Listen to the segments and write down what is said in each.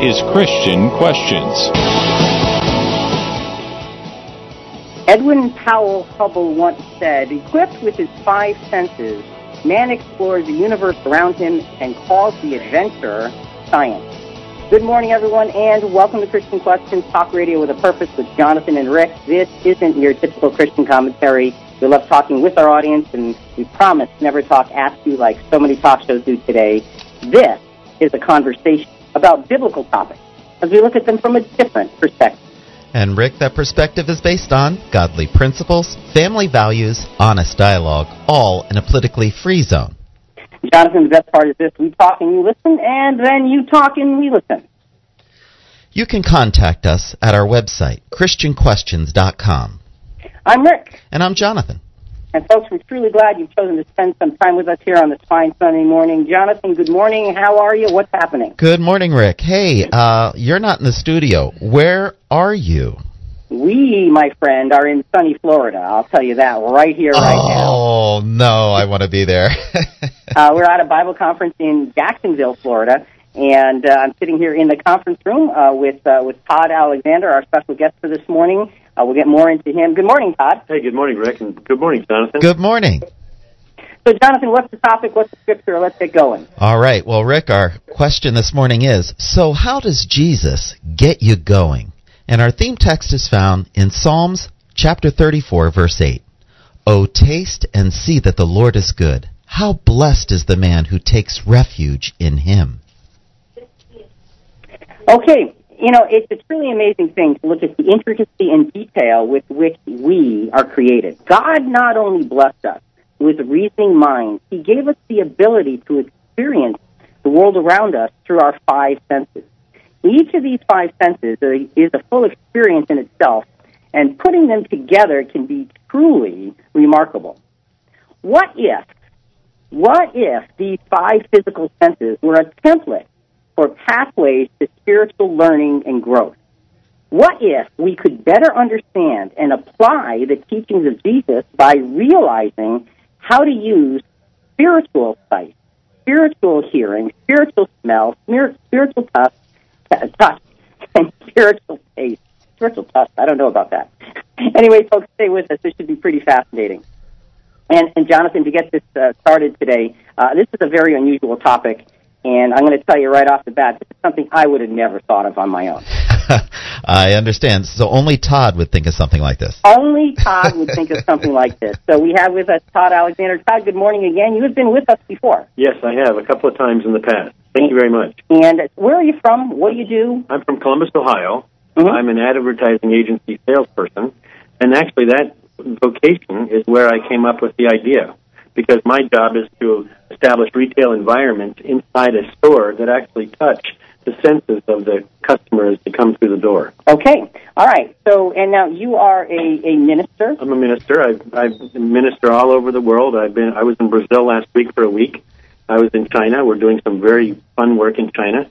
is Christian Questions. Edwin Powell Hubble once said, equipped with his five senses, man explores the universe around him and calls the adventure science. Good morning, everyone, and welcome to Christian Questions Talk Radio with a Purpose with Jonathan and Rick. This isn't your typical Christian commentary. We love talking with our audience, and we promise never talk at you like so many talk shows do today. This is a conversation about biblical topics as we look at them from a different perspective. And Rick, that perspective is based on godly principles, family values, honest dialogue, all in a politically free zone. Jonathan, the best part is this we talk and you listen, and then you talk and we listen. You can contact us at our website, ChristianQuestions.com. I'm Rick. And I'm Jonathan. And folks, we're truly glad you've chosen to spend some time with us here on this fine Sunday morning. Jonathan, good morning. How are you? What's happening? Good morning, Rick. Hey, uh, you're not in the studio. Where are you? We, my friend, are in sunny Florida. I'll tell you that right here, right now. Oh, no, I want to be there. uh, we're at a Bible conference in Jacksonville, Florida, and uh, I'm sitting here in the conference room uh, with uh, with Todd Alexander, our special guest for this morning. Uh, we'll get more into him. Good morning, Todd. Hey, good morning, Rick, and good morning, Jonathan. Good morning. So, Jonathan, what's the topic? What's the scripture? Let's get going. All right. Well, Rick, our question this morning is So, how does Jesus get you going? And our theme text is found in Psalms chapter 34, verse 8. Oh, taste and see that the Lord is good. How blessed is the man who takes refuge in him. Okay, you know, it's a truly amazing thing to look at the intricacy and detail with which we are created. God not only blessed us with reasoning minds, He gave us the ability to experience the world around us through our five senses. Each of these five senses is a full experience in itself, and putting them together can be truly remarkable. What if, what if these five physical senses were a template for pathways to spiritual learning and growth? What if we could better understand and apply the teachings of Jesus by realizing how to use spiritual sight, spiritual hearing, spiritual smell, spiritual touch, touch and spiritual taste. Spiritual touch, I don't know about that. anyway, folks, stay with us. This should be pretty fascinating. And, and Jonathan, to get this uh, started today, uh, this is a very unusual topic, and I'm going to tell you right off the bat, this is something I would have never thought of on my own. I understand. So only Todd would think of something like this. Only Todd would think of something like this. So we have with us Todd Alexander. Todd, good morning again. You have been with us before. Yes, I have a couple of times in the past. Thank you very much. And where are you from? What do you do? I'm from Columbus, Ohio. Mm-hmm. I'm an advertising agency salesperson, and actually that vocation is where I came up with the idea because my job is to establish retail environments inside a store that actually touch the senses of the customers that come through the door. Okay, all right. So, and now you are a, a minister. I'm a minister. I I minister all over the world. I've been. I was in Brazil last week for a week. I was in China. We're doing some very fun work in China.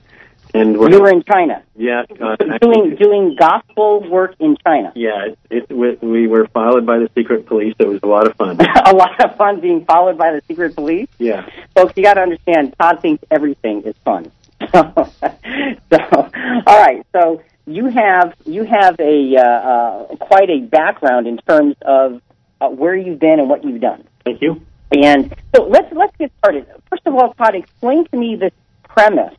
And we're, you were in China. Yeah, uh, doing doing gospel work in China. Yeah, it, it, we were followed by the secret police. It was a lot of fun. a lot of fun being followed by the secret police. Yeah, folks, you got to understand. Todd thinks everything is fun. so, all right. So you have you have a uh, uh, quite a background in terms of uh, where you've been and what you've done. Thank you. And so let's let's get started. First of all, Todd, explain to me the premise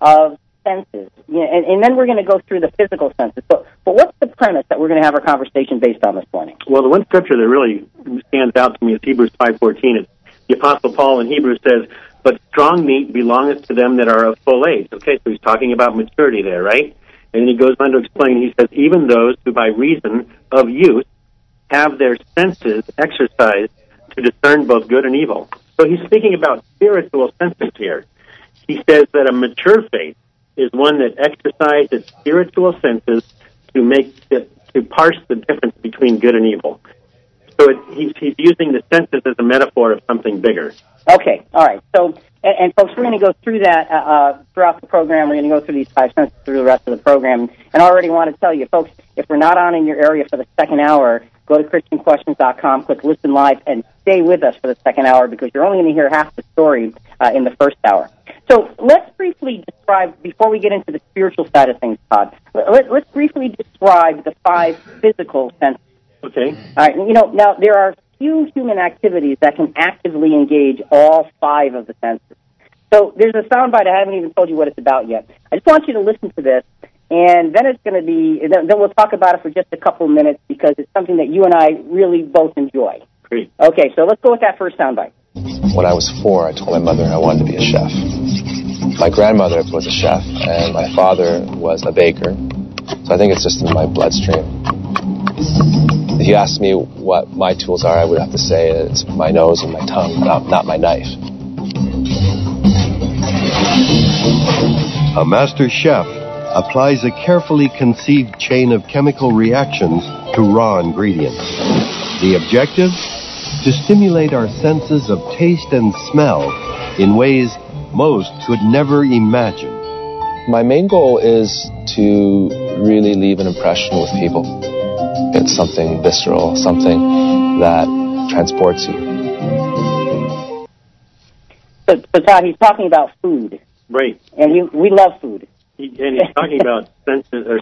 of senses, yeah, and, and then we're going to go through the physical senses. So, but what's the premise that we're going to have our conversation based on this morning? Well, the one scripture that really stands out to me is Hebrews five fourteen. It's the Apostle Paul in Hebrews says, "But strong meat belongeth to them that are of full age." Okay, so he's talking about maturity there, right? And then he goes on to explain. He says, "Even those who by reason of youth have their senses exercised to discern both good and evil." So he's speaking about spiritual senses here. He says that a mature faith is one that exercises spiritual senses to make the, to parse the difference between good and evil. So it, he's, he's using the senses as a metaphor of something bigger. Okay, all right. So, and, and folks, we're going to go through that uh, uh, throughout the program. We're going to go through these five senses through the rest of the program. And I already want to tell you, folks, if we're not on in your area for the second hour, go to ChristianQuestions.com, click Listen Live, and stay with us for the second hour because you're only going to hear half the story Uh, in the first hour. So let's briefly describe, before we get into the spiritual side of things, Todd, let, let's briefly describe the five physical senses. Okay. All right, you know, now there are few human activities that can actively engage all five of the senses. So there's a soundbite I haven't even told you what it's about yet. I just want you to listen to this, and then it's going to be, then then we'll talk about it for just a couple of minutes because it's something that you and I really both enjoy. Great. Okay, so let's go with that first soundbite. When I was four, I told my mother I wanted to be a chef. My grandmother was a chef, and my father was a baker. So I think it's just in my bloodstream. If you ask me what my tools are, I would have to say it's my nose and my tongue, not, not my knife. A master chef applies a carefully conceived chain of chemical reactions to raw ingredients. The objective? To stimulate our senses of taste and smell in ways most could never imagine. My main goal is to really leave an impression with people. It's something visceral, something that transports you. So, so Todd, he's talking about food, Right. and you, we love food. He, and he's talking about senses or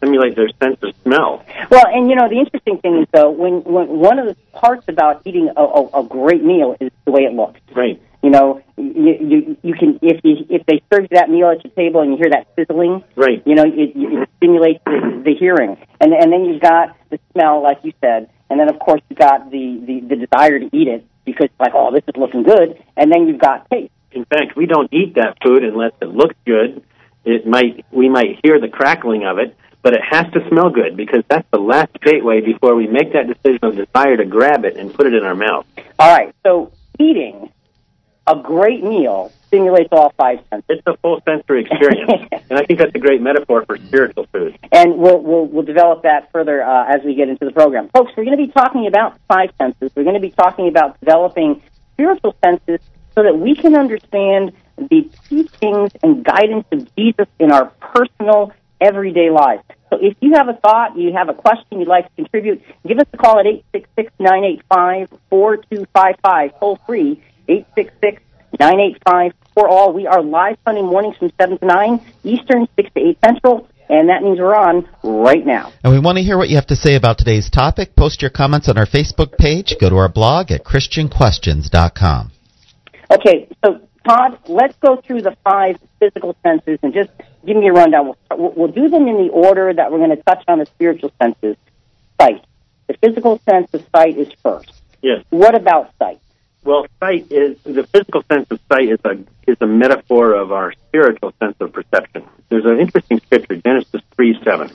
stimulate their sense of smell. Well, and you know the interesting thing is though, when, when one of the parts about eating a, a, a great meal is the way it looks. Right. You know, you, you you can if you if they serve you that meal at your table and you hear that sizzling, Right. you know, it, it stimulates the, the hearing, and and then you've got the smell, like you said, and then of course you've got the the, the desire to eat it because like oh this is looking good, and then you've got taste. In fact, we don't eat that food unless it looks good. It might we might hear the crackling of it, but it has to smell good because that's the last gateway before we make that decision of desire to grab it and put it in our mouth. All right, so eating a great meal stimulates all five senses. It's a full sensory experience, and I think that's a great metaphor for spiritual food. and we'll, we'll, we'll develop that further uh, as we get into the program. Folks, we're going to be talking about five senses. We're going to be talking about developing spiritual senses so that we can understand the teachings and guidance of Jesus in our personal, everyday lives. So if you have a thought, you have a question you'd like to contribute, give us a call at 866-985-4255, toll free, 866-985 for all. We are live Sunday mornings from 7 to 9 Eastern, 6 to 8 Central, and that means we're on right now. And we want to hear what you have to say about today's topic. Post your comments on our Facebook page. Go to our blog at ChristianQuestions.com. Okay, so Todd, let's go through the five physical senses and just give me a rundown. We'll, we'll do them in the order that we're going to touch on the spiritual senses. Sight. The physical sense of sight is first. Yes. What about sight? Well, sight is the physical sense of sight is a is a metaphor of our spiritual sense of perception. There's an interesting scripture, Genesis three seven.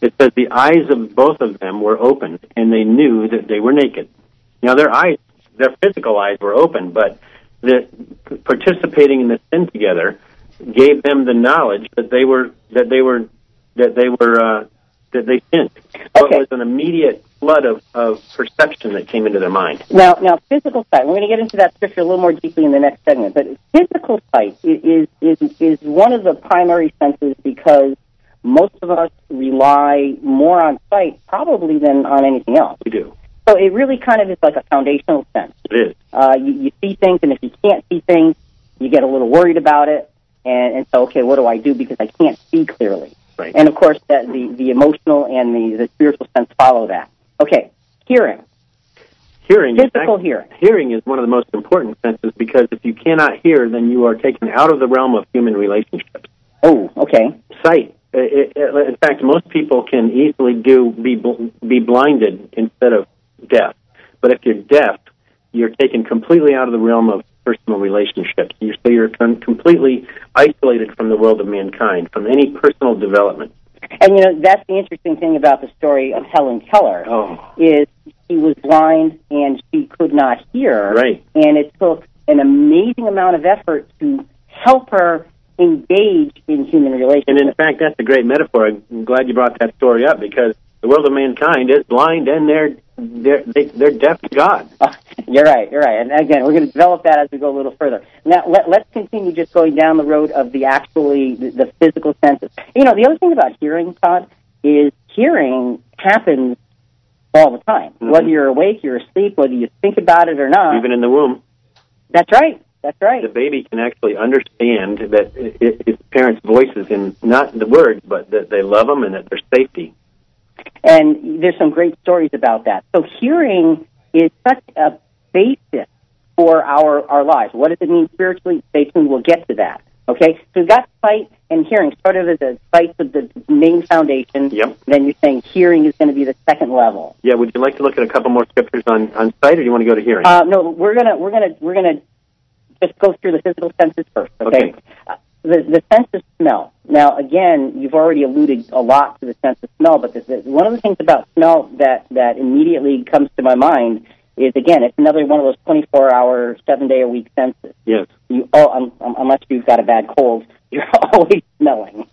It says the eyes of both of them were open, and they knew that they were naked. Now their eyes, their physical eyes were open, but the participating in the sin together gave them the knowledge that they were that they were that they were uh, that they sinned. So Okay. it was an immediate flood of, of perception that came into their mind. Now, now, physical sight. We're going to get into that scripture a little more deeply in the next segment. But physical sight is is is one of the primary senses because most of us rely more on sight probably than on anything else. We do. So it really kind of is like a foundational sense. It is. Uh, you, you see things, and if you can't see things, you get a little worried about it, and, and so okay, what do I do because I can't see clearly? Right. And of course, that the the emotional and the the spiritual sense follow that. Okay, hearing, Hearing is physical hearing. hearing is one of the most important senses because if you cannot hear, then you are taken out of the realm of human relationships. Oh, okay. Sight. It, it, in fact, most people can easily do be be blinded instead of deaf. But if you're deaf, you're taken completely out of the realm of personal relationships. You so you're completely isolated from the world of mankind, from any personal development. And you know that's the interesting thing about the story of Helen Keller Oh, is she was blind and she could not hear, Right. And it took an amazing amount of effort to help her engage in human relations. and in fact, that's a great metaphor. I'm glad you brought that story up because the world of mankind is blind and they're they're they, they're deaf to God. Oh, you're right. You're right. And again, we're going to develop that as we go a little further. Now, let, let's continue just going down the road of the actually the, the physical senses. You know, the other thing about hearing, Todd, is hearing happens all the time. Mhm. Whether you're awake, you're asleep, whether you think about it or not. Even in the womb. That's right. That's right. The baby can actually understand that it, it, its parents' voices in not the words, but that they love them and that there's safety. And there's some great stories about that. So hearing is such a basis for our, our lives. What does it mean spiritually? Stay tuned. We'll get to that. Okay? So we've got sight and hearing sort of as a sight of the main foundation. Yep. Then you're saying hearing is going to be the second level. Yeah, would you like to look at a couple more scriptures on, on sight, or do you want to go to hearing? Uh, no, we're gonna we're gonna we're gonna just go through the physical senses first. Okay. Okay. The the sense of smell. Now, again, you've already alluded a lot to the sense of smell, but the, one of the things about smell that that immediately comes to my mind is again, it's another one of those 24 hour, seven day a week senses. yes. You oh, um, um, unless you've got a bad cold, you're always smelling.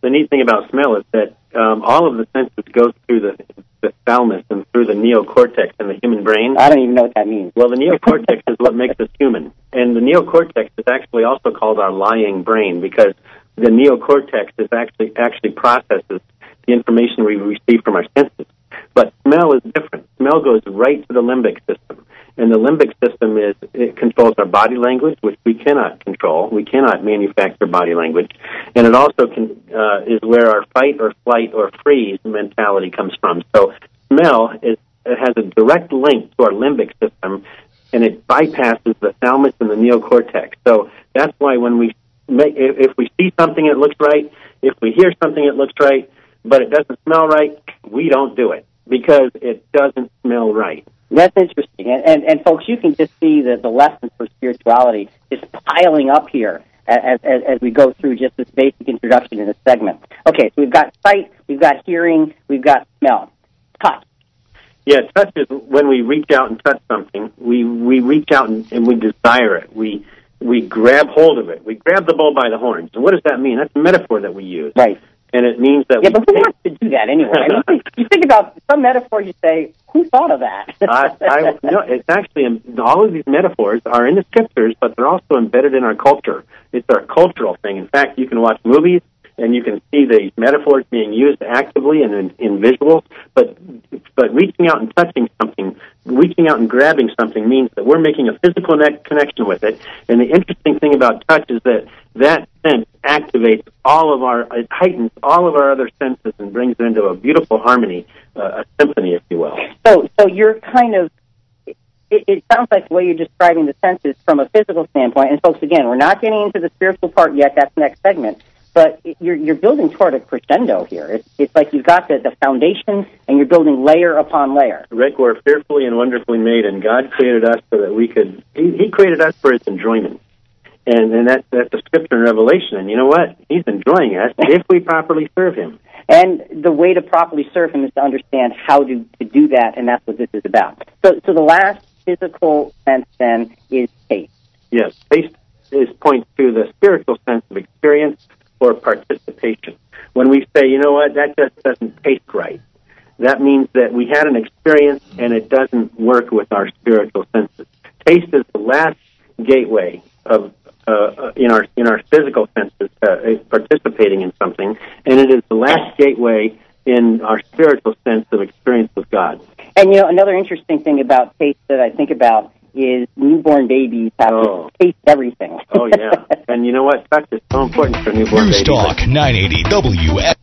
The neat thing about smell is that um, all of the senses go through the, the thalamus and through the neocortex in the human brain. I don't even know what that means. Well, the neocortex is what makes us human. And the neocortex is actually also called our lying brain because the neocortex is actually actually processes the information we receive from our senses. But smell is different. Smell goes right to the limbic system. And the limbic system is it controls our body language, which we cannot control. We cannot manufacture body language, and it also can, uh, is where our fight or flight or freeze mentality comes from. So, smell is it has a direct link to our limbic system, and it bypasses the thalamus and the neocortex. So that's why when we make, if we see something that looks right, if we hear something that looks right, but it doesn't smell right, we don't do it because it doesn't smell right. That's interesting. And, and, and folks, you can just see that the lessons for spirituality is piling up here as, as, as we go through just this basic introduction in this segment. Okay, so we've got sight, we've got hearing, we've got smell. Touch. Yeah, touch is when we reach out and touch something. We we reach out and, and we desire it. We we grab hold of it. We grab the bull by the horns. And what does that mean? That's a metaphor that we use. Right. And it means that Yeah, but who wants to do that anyway? I mean, you think- about some metaphors, you say, who thought of that? I, I, no, it's actually in, all of these metaphors are in the scriptures, but they're also embedded in our culture. It's our cultural thing. In fact, you can watch movies and you can see the metaphors being used actively and in, in visuals. But but reaching out and touching something, reaching out and grabbing something means that we're making a physical ne- connection with it. And the interesting thing about touch is that that sense activates all of our, it heightens all of our other senses and brings it into a beautiful harmony, uh, a symphony, if you will. So, so you're kind of. It, it sounds like the way you're describing the senses from a physical standpoint. And folks, again, we're not getting into the spiritual part yet. That's next segment. But you're you're building toward a crescendo here. It's, it's like you've got the, the foundation, and you're building layer upon layer. Rick, we're fearfully and wonderfully made, and God created us so that we could. He, he created us for His enjoyment, and and that's that's the scripture in Revelation. And you know what? He's enjoying us if we properly serve Him. And the way to properly serve him is to understand how to, to do that, and that's what this is about. So, so the last physical sense then is taste. Yes, taste is points to the spiritual sense of experience or participation. When we say, you know what, that just doesn't taste right, that means that we had an experience and it doesn't work with our spiritual senses. Taste is the last gateway of uh, in our in our physical senses uh, participating in something, and it is the last gateway in our spiritual sense of experience with God. And you know, another interesting thing about taste that I think about is newborn babies have Oh. to taste everything. Oh yeah, and you know what? Touch is so important for newborn News babies. Talk 980 WF.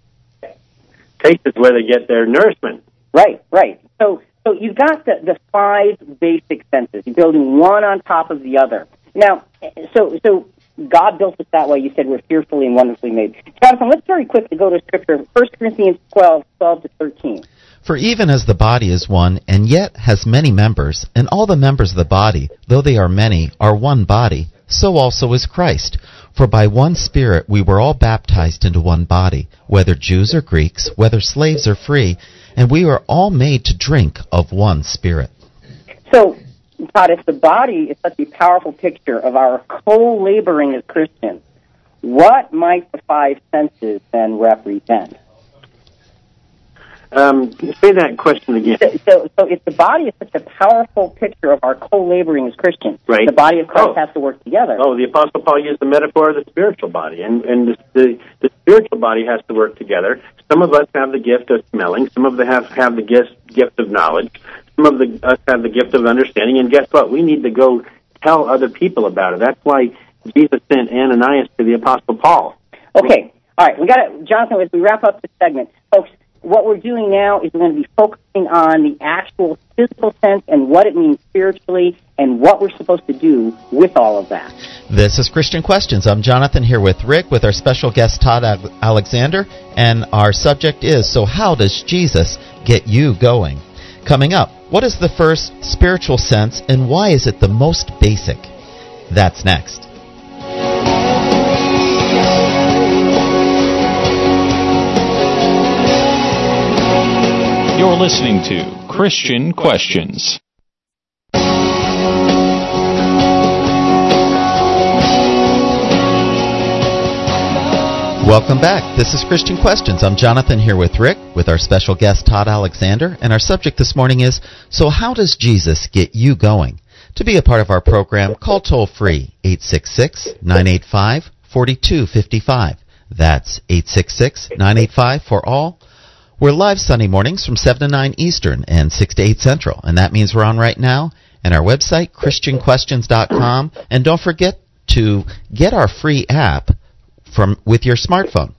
Taste is where they get their nourishment. right, right. So, so you've got the, the five basic senses. You're building one on top of the other. Now, so, so God built us that way. You said we're fearfully and wonderfully made. Jonathan, let's very quickly go to Scripture. 1 Corinthians 12, 12 to 13. For even as the body is one, and yet has many members, and all the members of the body, though they are many, are one body, so also is Christ. For by one Spirit we were all baptized into one body, whether Jews or Greeks, whether slaves or free, and we were all made to drink of one Spirit. So, Todd, if the body is such a powerful picture of our co-laboring as Christians, what might the five senses then represent? Um, say that question again. So, so, so if the body is such a powerful picture of our co-laboring as Christians, Right. the body of Christ Oh. has to work together. Oh, the Apostle Paul used the metaphor of the spiritual body, and and the, the the spiritual body has to work together. Some of us have the gift of smelling. Some of us have have the gift gift of knowledge. Some of the us have the gift of understanding. And guess what? We need to go tell other people about it. That's why Jesus sent Ananias to the Apostle Paul. Okay. All right. We got it. Jonathan, as we wrap up this segment, folks, what we're doing now is we're going to be focusing on the actual physical sense and what it means spiritually and what we're supposed to do with all of that. This is Christian Questions. I'm Jonathan here with Rick with our special guest Todd Alexander, and our subject is So, how does Jesus get you going? Coming up, what is the first spiritual sense and why is it the most basic? That's next. You're listening to Christian Questions. Welcome back. This is Christian Questions. I'm Jonathan here with Rick, with our special guest Todd Alexander, and our subject this morning is So, how does Jesus get you going? To be a part of our program, call toll free 866 985 4255. That's 866 985 for all we're live Sunday mornings from 7 to 9 Eastern and 6 to 8 Central, and that means we're on right now. And our website, ChristianQuestions.com. And don't forget to get our free app from with your smartphone.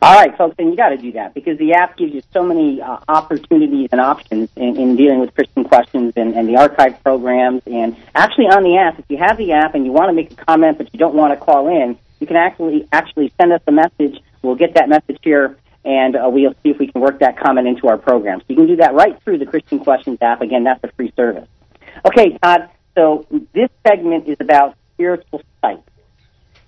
All right, folks, and you got to do that because the app gives you so many uh, opportunities and options in, in dealing with Christian questions and, and the archive programs. And actually, on the app, if you have the app and you want to make a comment but you don't want to call in, you can actually actually send us a message. We'll get that message here and uh, we'll see if we can work that comment into our program. So you can do that right through the Christian Questions app. Again, that's a free service. Okay, Todd. So this segment is about spiritual sight.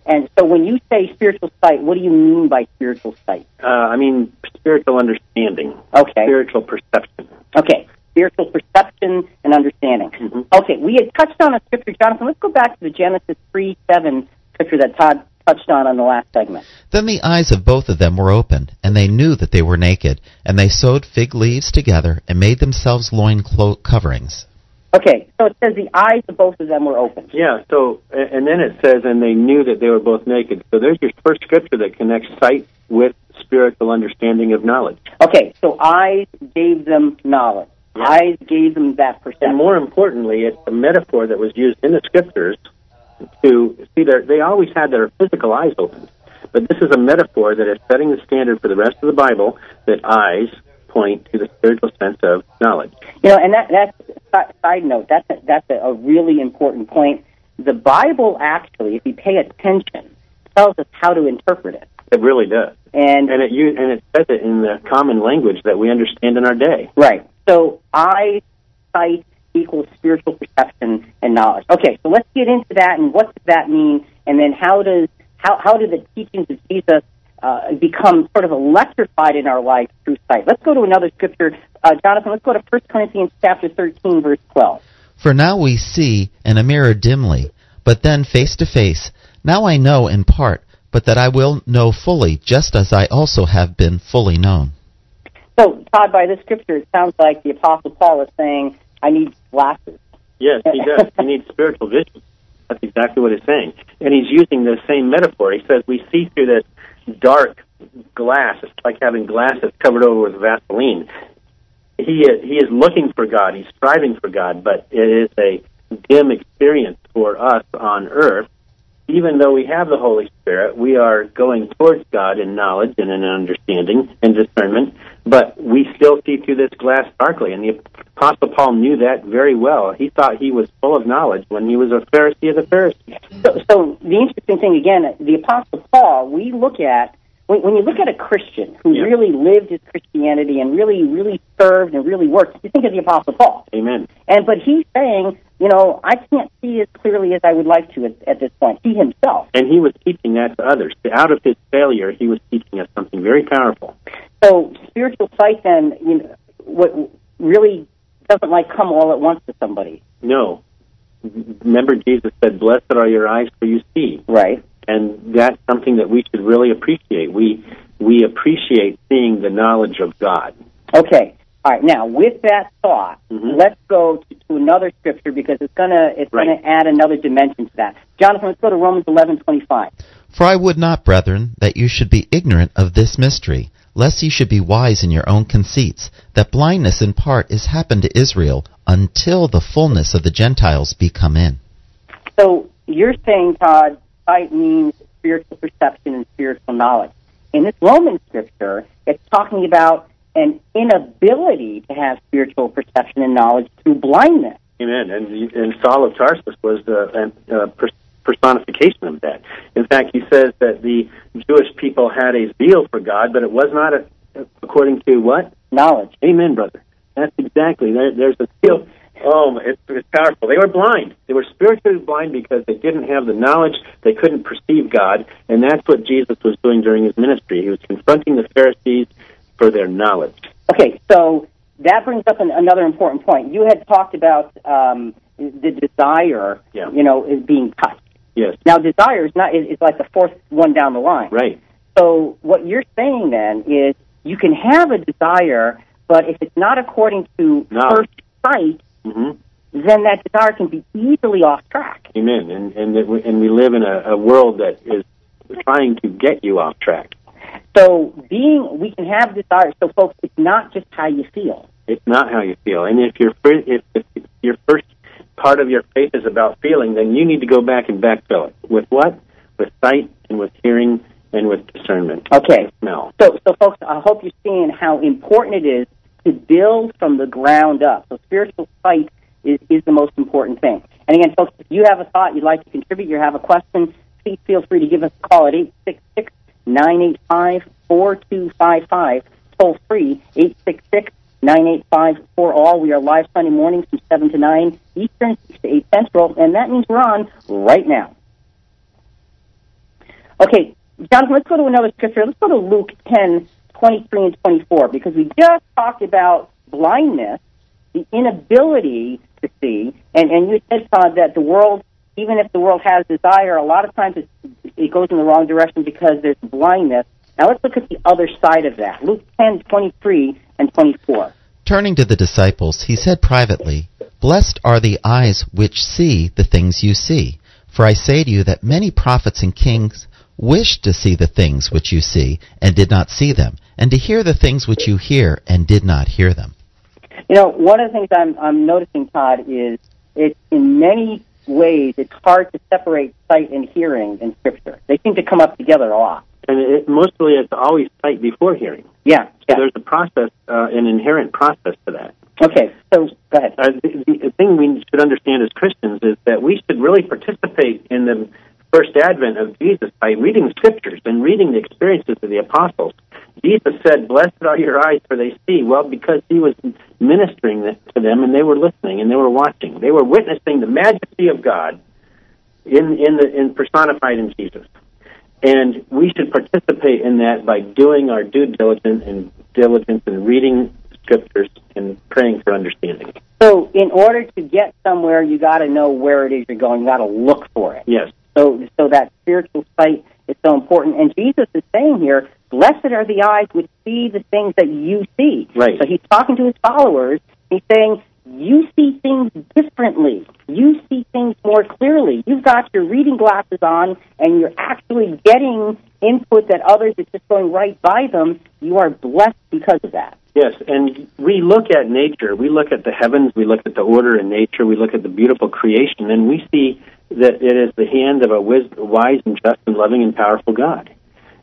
And so when you say spiritual sight, what do you mean by spiritual sight? Uh, I mean spiritual understanding. Okay. Spiritual perception. Okay. Spiritual perception and understanding. Mm-hmm. Okay. We had touched on a scripture, Jonathan. Let's go back to the Genesis 3 7 scripture that Todd touched on on the last segment. Then the eyes of both of them were opened, and they knew that they were naked, and they sewed fig leaves together and made themselves loin clo- coverings. Okay, so it says the eyes of both of them were opened. Yeah, so, and then it says, and they knew that they were both naked. So there's your first scripture that connects sight with spiritual understanding of knowledge. Okay, so eyes gave them knowledge. Yeah. Eyes gave them that perception. And more importantly, it's a metaphor that was used in the scriptures to see their, they always had their physical eyes open. But this is a metaphor that is setting the standard for the rest of the Bible that eyes point to the spiritual sense of knowledge. You know, and that, that's side note. That's a, that's a, really important point. The Bible actually, if you pay attention, tells us how to interpret it. It really does, and and it and it says it in the common language that we understand in our day. Right. So, I sight, equals spiritual perception and knowledge. Okay, so let's get into that and what does that mean, and then how does how how do the teachings of Jesus uh, become sort of electrified in our life through sight? Let's go to another scripture, uh, Jonathan. Let's go to 1 Corinthians chapter thirteen, verse twelve. For now we see in a mirror dimly, but then face to face. Now I know in part, but that I will know fully, just as I also have been fully known. So, Todd, by this scripture, it sounds like the Apostle Paul is saying I need glasses. Yes, he does. he needs spiritual vision. That's exactly what he's saying. And he's using the same metaphor. He says we see through this dark glass. It's like having glasses covered over with Vaseline. He is, he is looking for God. He's striving for God, but it is a dim experience for us on earth even though we have the Holy Spirit, we are going towards God in knowledge and in understanding and discernment, but we still see through this glass darkly. And the Apostle Paul knew that very well. He thought he was full of knowledge when he was a Pharisee of the Pharisees. So, so the interesting thing, again, the Apostle Paul, we look at when, when you look at a Christian who Yeah. really lived his Christianity and really, really served and really worked, you think of the Apostle Paul. Amen. And but he's saying, you know, I can't see as clearly as I would like to at, at this point. He himself. And he was teaching that to others. Out of his failure, he was teaching us something very powerful. So spiritual sight then, you know, what really doesn't like come all at once to somebody, No. Remember, Jesus said, Blessed are your eyes, for you see. right? And that's something that we should really appreciate. We, we appreciate seeing the knowledge of God. Okay. All right. Now, with that thought, Mhm. let's go to, to another scripture because it's gonna it's Right. gonna add another dimension to that. Jonathan, let's go to Romans eleven twenty five. For I would not, brethren, that you should be ignorant of this mystery, lest ye should be wise in your own conceits, that blindness in part is happened to Israel until the fullness of the Gentiles be come in. So you're saying, Todd, sight means spiritual perception and spiritual knowledge. In this Roman scripture, it's talking about an inability to have spiritual perception and knowledge through blindness. Amen. And, and Saul of Tarsus was the uh, per- personification of that. In fact, he says that the Jewish people had a zeal for God, but it was not a, according to what? Knowledge. Amen, brother. That's exactly. There, there's a zeal. Oh, it's, it's powerful. They were blind. They were spiritually blind because they didn't have the knowledge. They couldn't perceive God, and that's what Jesus was doing during his ministry. He was confronting the Pharisees for their knowledge. Okay, so that brings up an, another important point. You had talked about um, the desire, Yeah. you know, is being touched. Yes, Now, desire is not is, is like the fourth one down the line. right. So what you're saying then is you can have a desire, but if it's not according to No. first sight, hmm then that desire can be easily off track. Amen. And and that we, and we live in a, a world that is trying to get you off track. So being, we can have desires. So folks, it's not just how you feel. It's not how you feel. And if your fir- if, if your first part of your faith is about feeling, then you need to go back and backfill it with what? With sight and with hearing and with discernment. Okay. Smell. So, so folks, I hope you're seeing how important it is to build from the ground up. So spiritual sight is, is the most important thing. And again, folks, if you have a thought you'd like to contribute, you have a question, please feel free to give us a call at 866 985 4255. Toll free, 866 985 for all. We are live Sunday mornings from 7 to 9 Eastern, 6 to 8 Central, and that means we're on right now. Okay, Jonathan, let's go to another scripture. Let's go to Luke 10, 23 and 24, because we just talked about blindness, the inability to see, and, and you said, Todd, that the world, even if the world has desire, a lot of times it, it goes in the wrong direction because there's blindness. Now let's look at the other side of that. Luke 10, 23 and 24. Turning to the disciples, he said privately, Blessed are the eyes which see the things you see. For I say to you that many prophets and kings wished to see the things which you see, and did not see them, and to hear the things which you hear, and did not hear them. You know, one of the things I'm, I'm noticing, Todd, is it in many ways it's hard to separate sight and hearing in Scripture. They seem to come up together a lot. And it, mostly it's always sight before hearing. Yeah. So yeah. there's a process, uh, an inherent process to that. Okay. So go ahead. Uh, the, the thing we should understand as Christians is that we should really participate in the first advent of Jesus by reading scriptures and reading the experiences of the apostles. Jesus said, Blessed are your eyes, for they see. Well, because he was ministering to them and they were listening and they were watching. They were witnessing the majesty of God in, in, the, in personified in Jesus. And we should participate in that by doing our due diligence and diligence in reading scriptures and praying for understanding. So in order to get somewhere, you got to know where it is you're going. You got to look for it. Yes. So, so that spiritual sight is so important. And Jesus is saying here, blessed are the eyes which see the things that you see. Right. So he's talking to his followers. He's saying, you see things differently. You see things more clearly. You've got your reading glasses on and you're actually getting input that others are just going right by them. You are blessed because of that. Yes, and we look at nature. We look at the heavens. We look at the order in nature. We look at the beautiful creation, and we see that it is the hand of a wis- wise and just and loving and powerful God.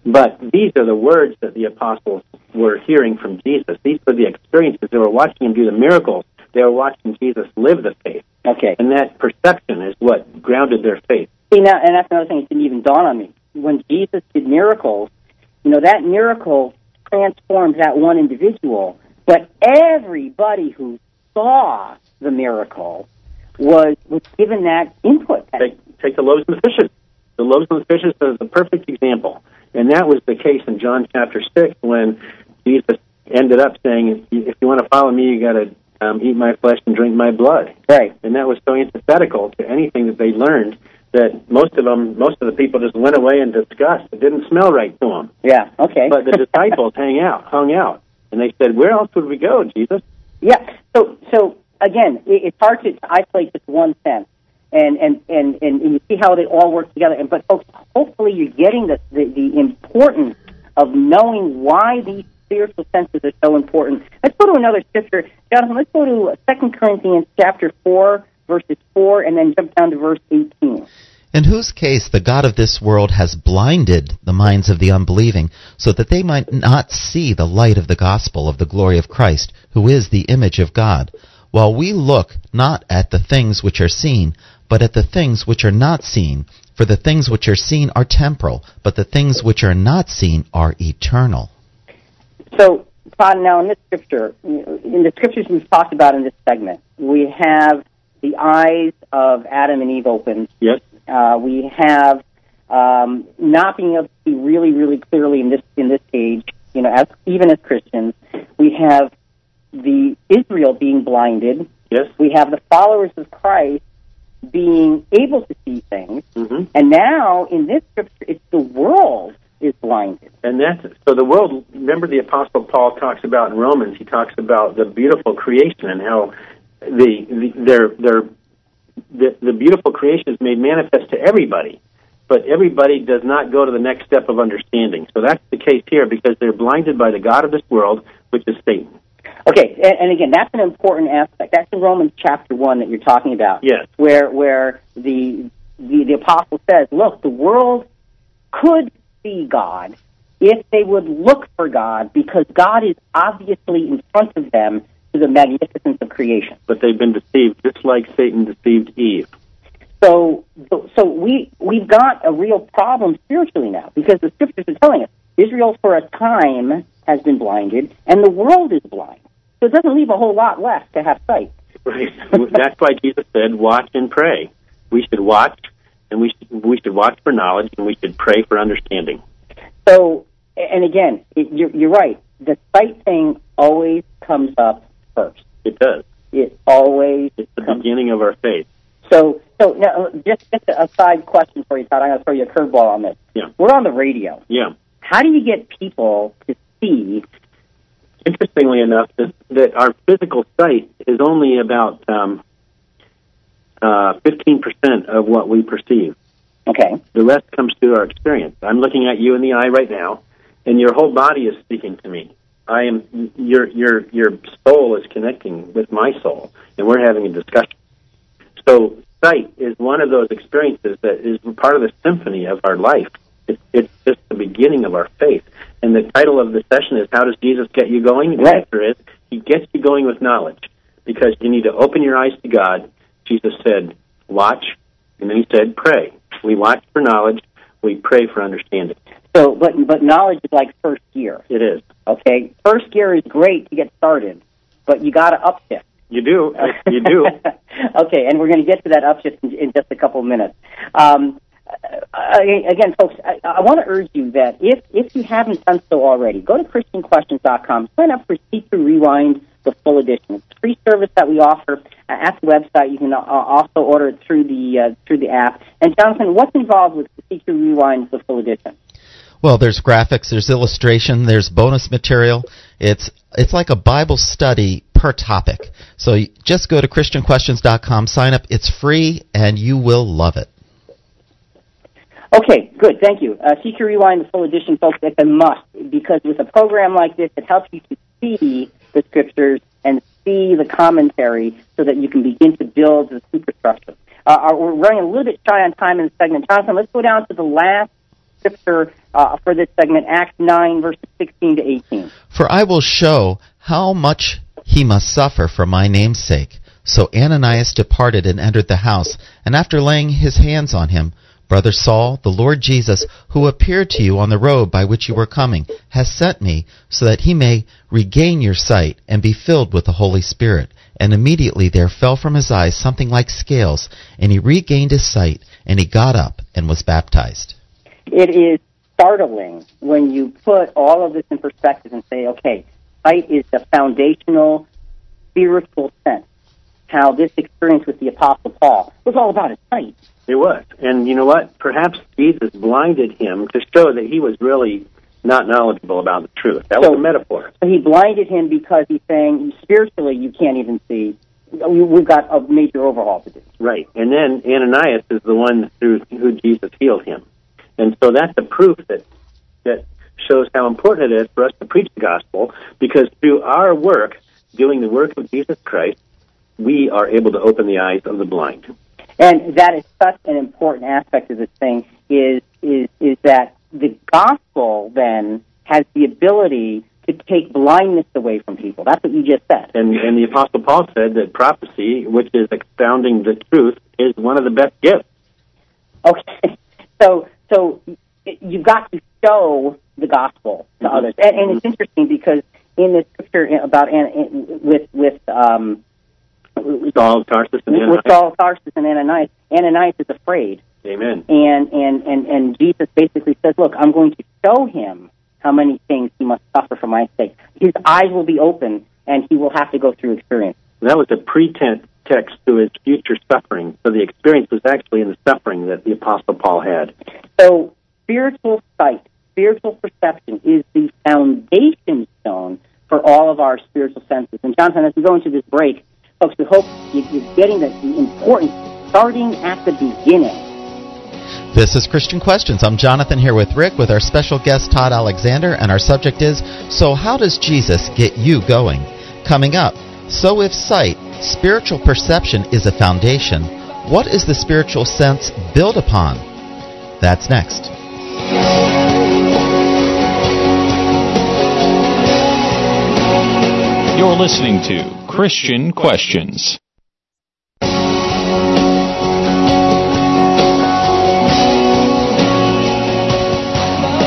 But these are the words that the apostles were hearing from Jesus. These were the experiences. They were watching him do the miracles. They were watching Jesus live the faith. Okay. And that perception is what grounded their faith. See, now, and that's another thing that didn't even dawn on me. When Jesus did miracles, you know, that miracle transformed that one individual, but everybody who saw the miracle was was given that input. Take, take the loaves and the fishes. The loaves and the fishes is a perfect example. And that was the case in John chapter 6 when Jesus ended up saying, if you want to follow me, you got to um, eat my flesh and drink my blood. Right. And that was so antithetical to anything that they learned that most of them, most of the people just went away in disgust. It didn't smell right to them. Yeah. Okay. But the disciples hang out, hung out, and they said, "Where else would we go, Jesus?" Yeah. So so again, it, it's hard to isolate just one sense, and and and and, you see how they all work together. And but folks, hopefully you're getting the, the the importance of knowing why these spiritual senses are so important. Let's go to another scripture, Jonathan. Let's go to Second Corinthians chapter four, verses 4 and then jump down to verse 18. In whose case the God of this world has blinded the minds of the unbelieving, so that they might not see the light of the gospel of the glory of Christ, who is the image of God, while we look not at the things which are seen, but at the things which are not seen. For the things which are seen are temporal, but the things which are not seen are eternal. So, Todd, now in this scripture, in the scriptures we've talked about in this segment, we have the eyes of Adam and Eve opened. Yes. Uh, we have um, not being able to see really, really clearly in this in this age. You know, as even as Christians, we have the Israel being blinded. Yes. We have the followers of Christ being able to see things, hmm and now in this scripture, it's the world is blinded. And that's it. so the world. Remember, the Apostle Paul talks about in Romans. He talks about the beautiful creation and how the, the their their the, the beautiful creation is made manifest to everybody, but everybody does not go to the next step of understanding. So that's the case here because they're blinded by the god of this world, which is Satan. Okay, and, and again, that's an important aspect. That's in Romans chapter one that you're talking about. Yes. where where the the, the apostle says, "Look, the world could see God if they would look for God, because God is obviously in front of them to the magnificence of creation." But they've been deceived, just like Satan deceived Eve. So, so we we've got a real problem spiritually now because the scriptures are telling us Israel for a time has been blinded and the world is blind. So it doesn't leave a whole lot left to have sight. Right. That's why Jesus said, "Watch and pray." We should watch, and we should, we should watch for knowledge, and we should pray for understanding. So, and again, it, you're, you're right. The sight thing always comes up first. It does. It always It's the beginning of our faith. So, so now, just just a side question for you, Todd. I'm going to throw you a curveball on this. Yeah. We're on the radio. Yeah. How do you get people to see? Interestingly enough, that, that our physical sight is only about um, uh, 15% of what we perceive. Okay. The rest comes through our experience. I'm looking at you in the eye right now, and your whole body is speaking to me. I am your your your soul is connecting with my soul, and we're having a discussion. So sight is one of those experiences that is part of the symphony of our life. It's, it's just the beginning of our faith. And the title of the session is "How does Jesus get you going?" The answer is He gets you going with knowledge, because you need to open your eyes to God. Jesus said, "Watch," and then He said, "Pray." We watch for knowledge. We pray for understanding. So, but but knowledge is like first gear. It is. Okay. First gear is great to get started, but you got to upshift. You do. You do. okay, and we're going to get to that upshift in, in just a couple of minutes. Um, again, folks, I, I want to urge you that if if you haven't done so already, go to ChristianQuestions.com, sign up for CQ Rewind, the full edition. It's a free service that we offer uh, at the website. You can uh, also order it through the uh, through the app. And Jonathan, what's involved with the CQ Rewind, the full edition? Well, there's graphics, there's illustration, there's bonus material. It's it's like a Bible study per topic. So just go to christianquestions.com, sign up. It's free and you will love it. Okay, good. Thank you. Uh, CQ Rewind, the full edition, folks, it's a must because with a program like this, it helps you to see the scriptures and see the commentary so that you can begin to build the superstructure. Uh, are- we're running a little bit shy on time in the segment. Jonathan, let's go down to the last scripture uh, for this segment, Acts 9, verses 16 to 18. For I will show how much he must suffer for my name's sake. So Ananias departed and entered the house, and after laying his hands on him, Brother Saul, the Lord Jesus, who appeared to you on the road by which you were coming, has sent me, so that he may regain your sight and be filled with the Holy Spirit. And immediately there fell from his eyes something like scales, and he regained his sight, and he got up and was baptized. It is startling when you put all of this in perspective and say, okay, sight is the foundational spiritual sense. How this experience with the Apostle Paul was all about his sight. It was. And you know what? Perhaps Jesus blinded him to show that he was really not knowledgeable about the truth. That was So- a metaphor. So he blinded him because he's saying spiritually you can't even see. We- We've got a major overhaul to do. Right. And then Ananias is the one through who Jesus healed him. And so that's a proof that that shows how important it is for us to preach the gospel because through our work, doing the work of Jesus Christ, we are able to open the eyes of the blind. And that is such an important aspect of this thing is is is that the gospel then has the ability to take blindness away from people. That's what you just said. And, and the Apostle Paul said that prophecy, which is expounding the truth, is one of the best gifts. Okay, so so you've got to show the gospel to Mhm. others, and, and it's interesting because in the scripture about An- with with um, Saul of Tarsus and with Ananias. Saul of Tarsus and Ananias, Ananias is afraid, Amen. and and and and Jesus basically says, "Look, I'm going to show him how many things he must suffer for my sake. His eyes will be open, and he will have to go through experience." That was a pretense text to his future suffering. So the experience was actually in the suffering that the Apostle Paul had. So, spiritual sight, spiritual perception is the foundation stone for all of our spiritual senses. And Jonathan, as we go into this break, folks, we hope you- you're getting the the importance starting at the beginning. This is Christian Questions. I'm Jonathan here with Rick with our special guest Todd Alexander, and our subject is So, how does Jesus get you going? Coming up, so if sight, spiritual perception is a foundation, what is the spiritual sense built upon? That's next. You're listening to Christian Questions.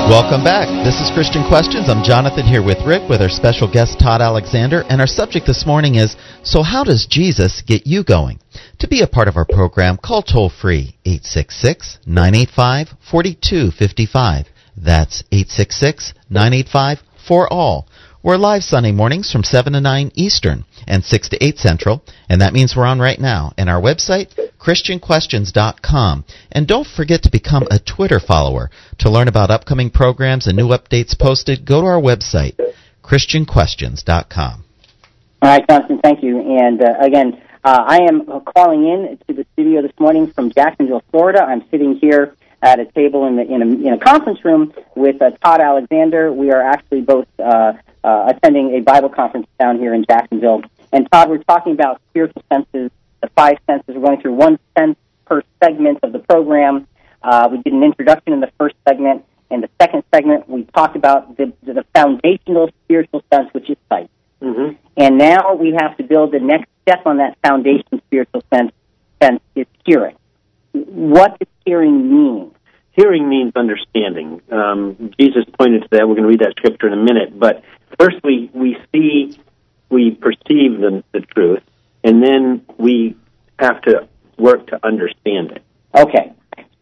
Welcome back. This is Christian Questions. I'm Jonathan here with Rick with our special guest Todd Alexander, and our subject this morning is So, how does Jesus get you going? To be a part of our program, call toll free 866 985 4255. That's 866 985 for all. We're live Sunday mornings from 7 to 9 Eastern and 6 to 8 Central, and that means we're on right now. And our website, ChristianQuestions.com. And don't forget to become a Twitter follower. To learn about upcoming programs and new updates posted, go to our website, ChristianQuestions.com. All right, Jonathan, thank you. And uh, again, uh, I am calling in to the studio this morning from Jacksonville, Florida. I'm sitting here at a table in, the, in, a, in a conference room with uh, Todd Alexander. We are actually both uh, uh, attending a Bible conference down here in Jacksonville. And Todd, we're talking about spiritual senses, the five senses. We're going through one sense per segment of the program. Uh, we did an introduction in the first segment. In the second segment, we talked about the, the foundational spiritual sense, which is sight. Mm-hmm. And now we have to build the next step on that foundation spiritual sense, sense is hearing. What does hearing mean? Hearing means understanding. Um, Jesus pointed to that. We're going to read that scripture in a minute. But first, we, we see, we perceive the, the truth, and then we have to work to understand it. Okay.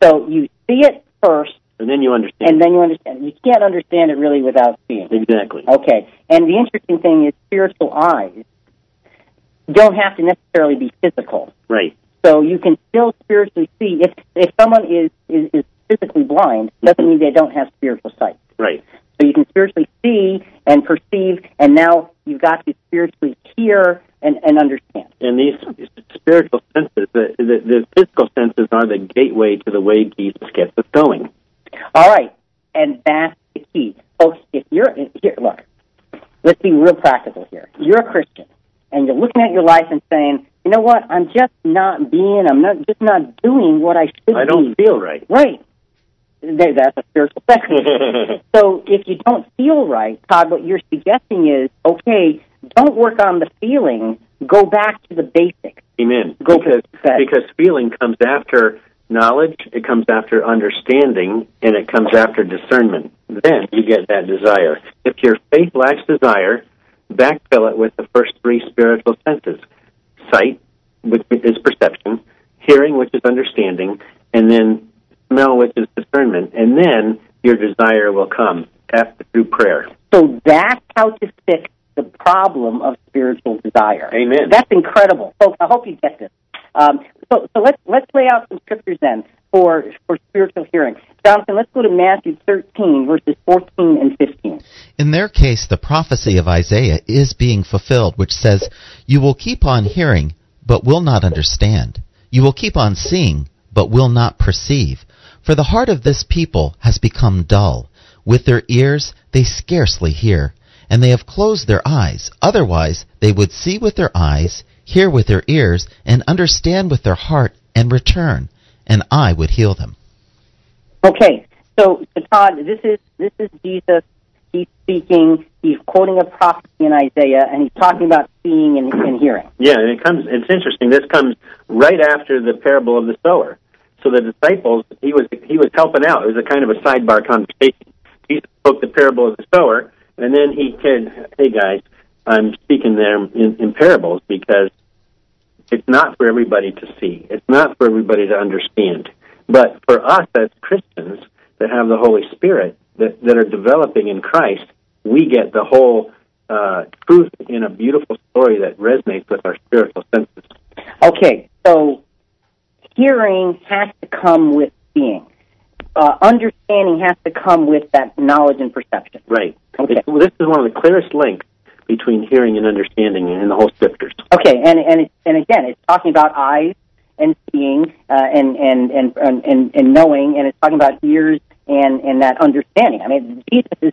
So you see it first, And then you understand and then you understand. You can't understand it really without seeing. Exactly. Okay. And the interesting thing is spiritual eyes don't have to necessarily be physical. Right. So you can still spiritually see. If if someone is, is, is physically blind, doesn't mean they don't have spiritual sight. Right. So you can spiritually see and perceive, and now you've got to spiritually hear and, and understand. And these spiritual senses, the, the, the physical senses are the gateway to the way Jesus gets us going. All right, and that's the key, folks. If you're here, look, let's be real practical here. You're a Christian, and you're looking at your life and saying, you know what? I'm just not being. I'm not just not doing what I should I don't be. feel right. Right. That's a spiritual sense. So if you don't feel right, Todd, what you're suggesting is, okay, don't work on the feeling. Go back to the basics. Amen. Go because, because feeling comes after knowledge, it comes after understanding, and it comes after discernment. Then you get that desire. If your faith lacks desire, backfill it with the first three spiritual senses sight, which is perception, hearing, which is understanding, and then smell, which is discernment. And then your desire will come after through prayer. So that's how to fix the problem of spiritual desire. Amen. That's incredible, folks. I hope you get this. Um, so, so let's let's lay out some scriptures then for for spiritual hearing. Jonathan, let's go to Matthew 13 verses 14 and 15. In their case, the prophecy of Isaiah is being fulfilled, which says, You will keep on hearing, but will not understand. You will keep on seeing, but will not perceive. For the heart of this people has become dull. With their ears they scarcely hear, and they have closed their eyes. Otherwise they would see with their eyes, hear with their ears, and understand with their heart, and return, and I would heal them. Okay, so, so Todd, this is this is Jesus. He's speaking. He's quoting a prophecy in Isaiah, and he's talking about seeing and, and hearing. Yeah, and it comes. It's interesting. This comes right after the parable of the sower. So the disciples, he was he was helping out. It was a kind of a sidebar conversation. Jesus spoke the parable of the sower, and then he said, "Hey guys, I'm speaking there in, in parables because it's not for everybody to see. It's not for everybody to understand. But for us as Christians that have the Holy Spirit that, that are developing in Christ, we get the whole uh, truth in a beautiful story that resonates with our spiritual senses. Okay, so hearing has to come with seeing. Uh, understanding has to come with that knowledge and perception. Right. Okay. It's- this is one of the clearest links between hearing and understanding in the whole scriptures. Okay, and and it, and again, it's talking about eyes and seeing uh, and, and, and and and knowing, and it's talking about ears and and that understanding. I mean, Jesus is.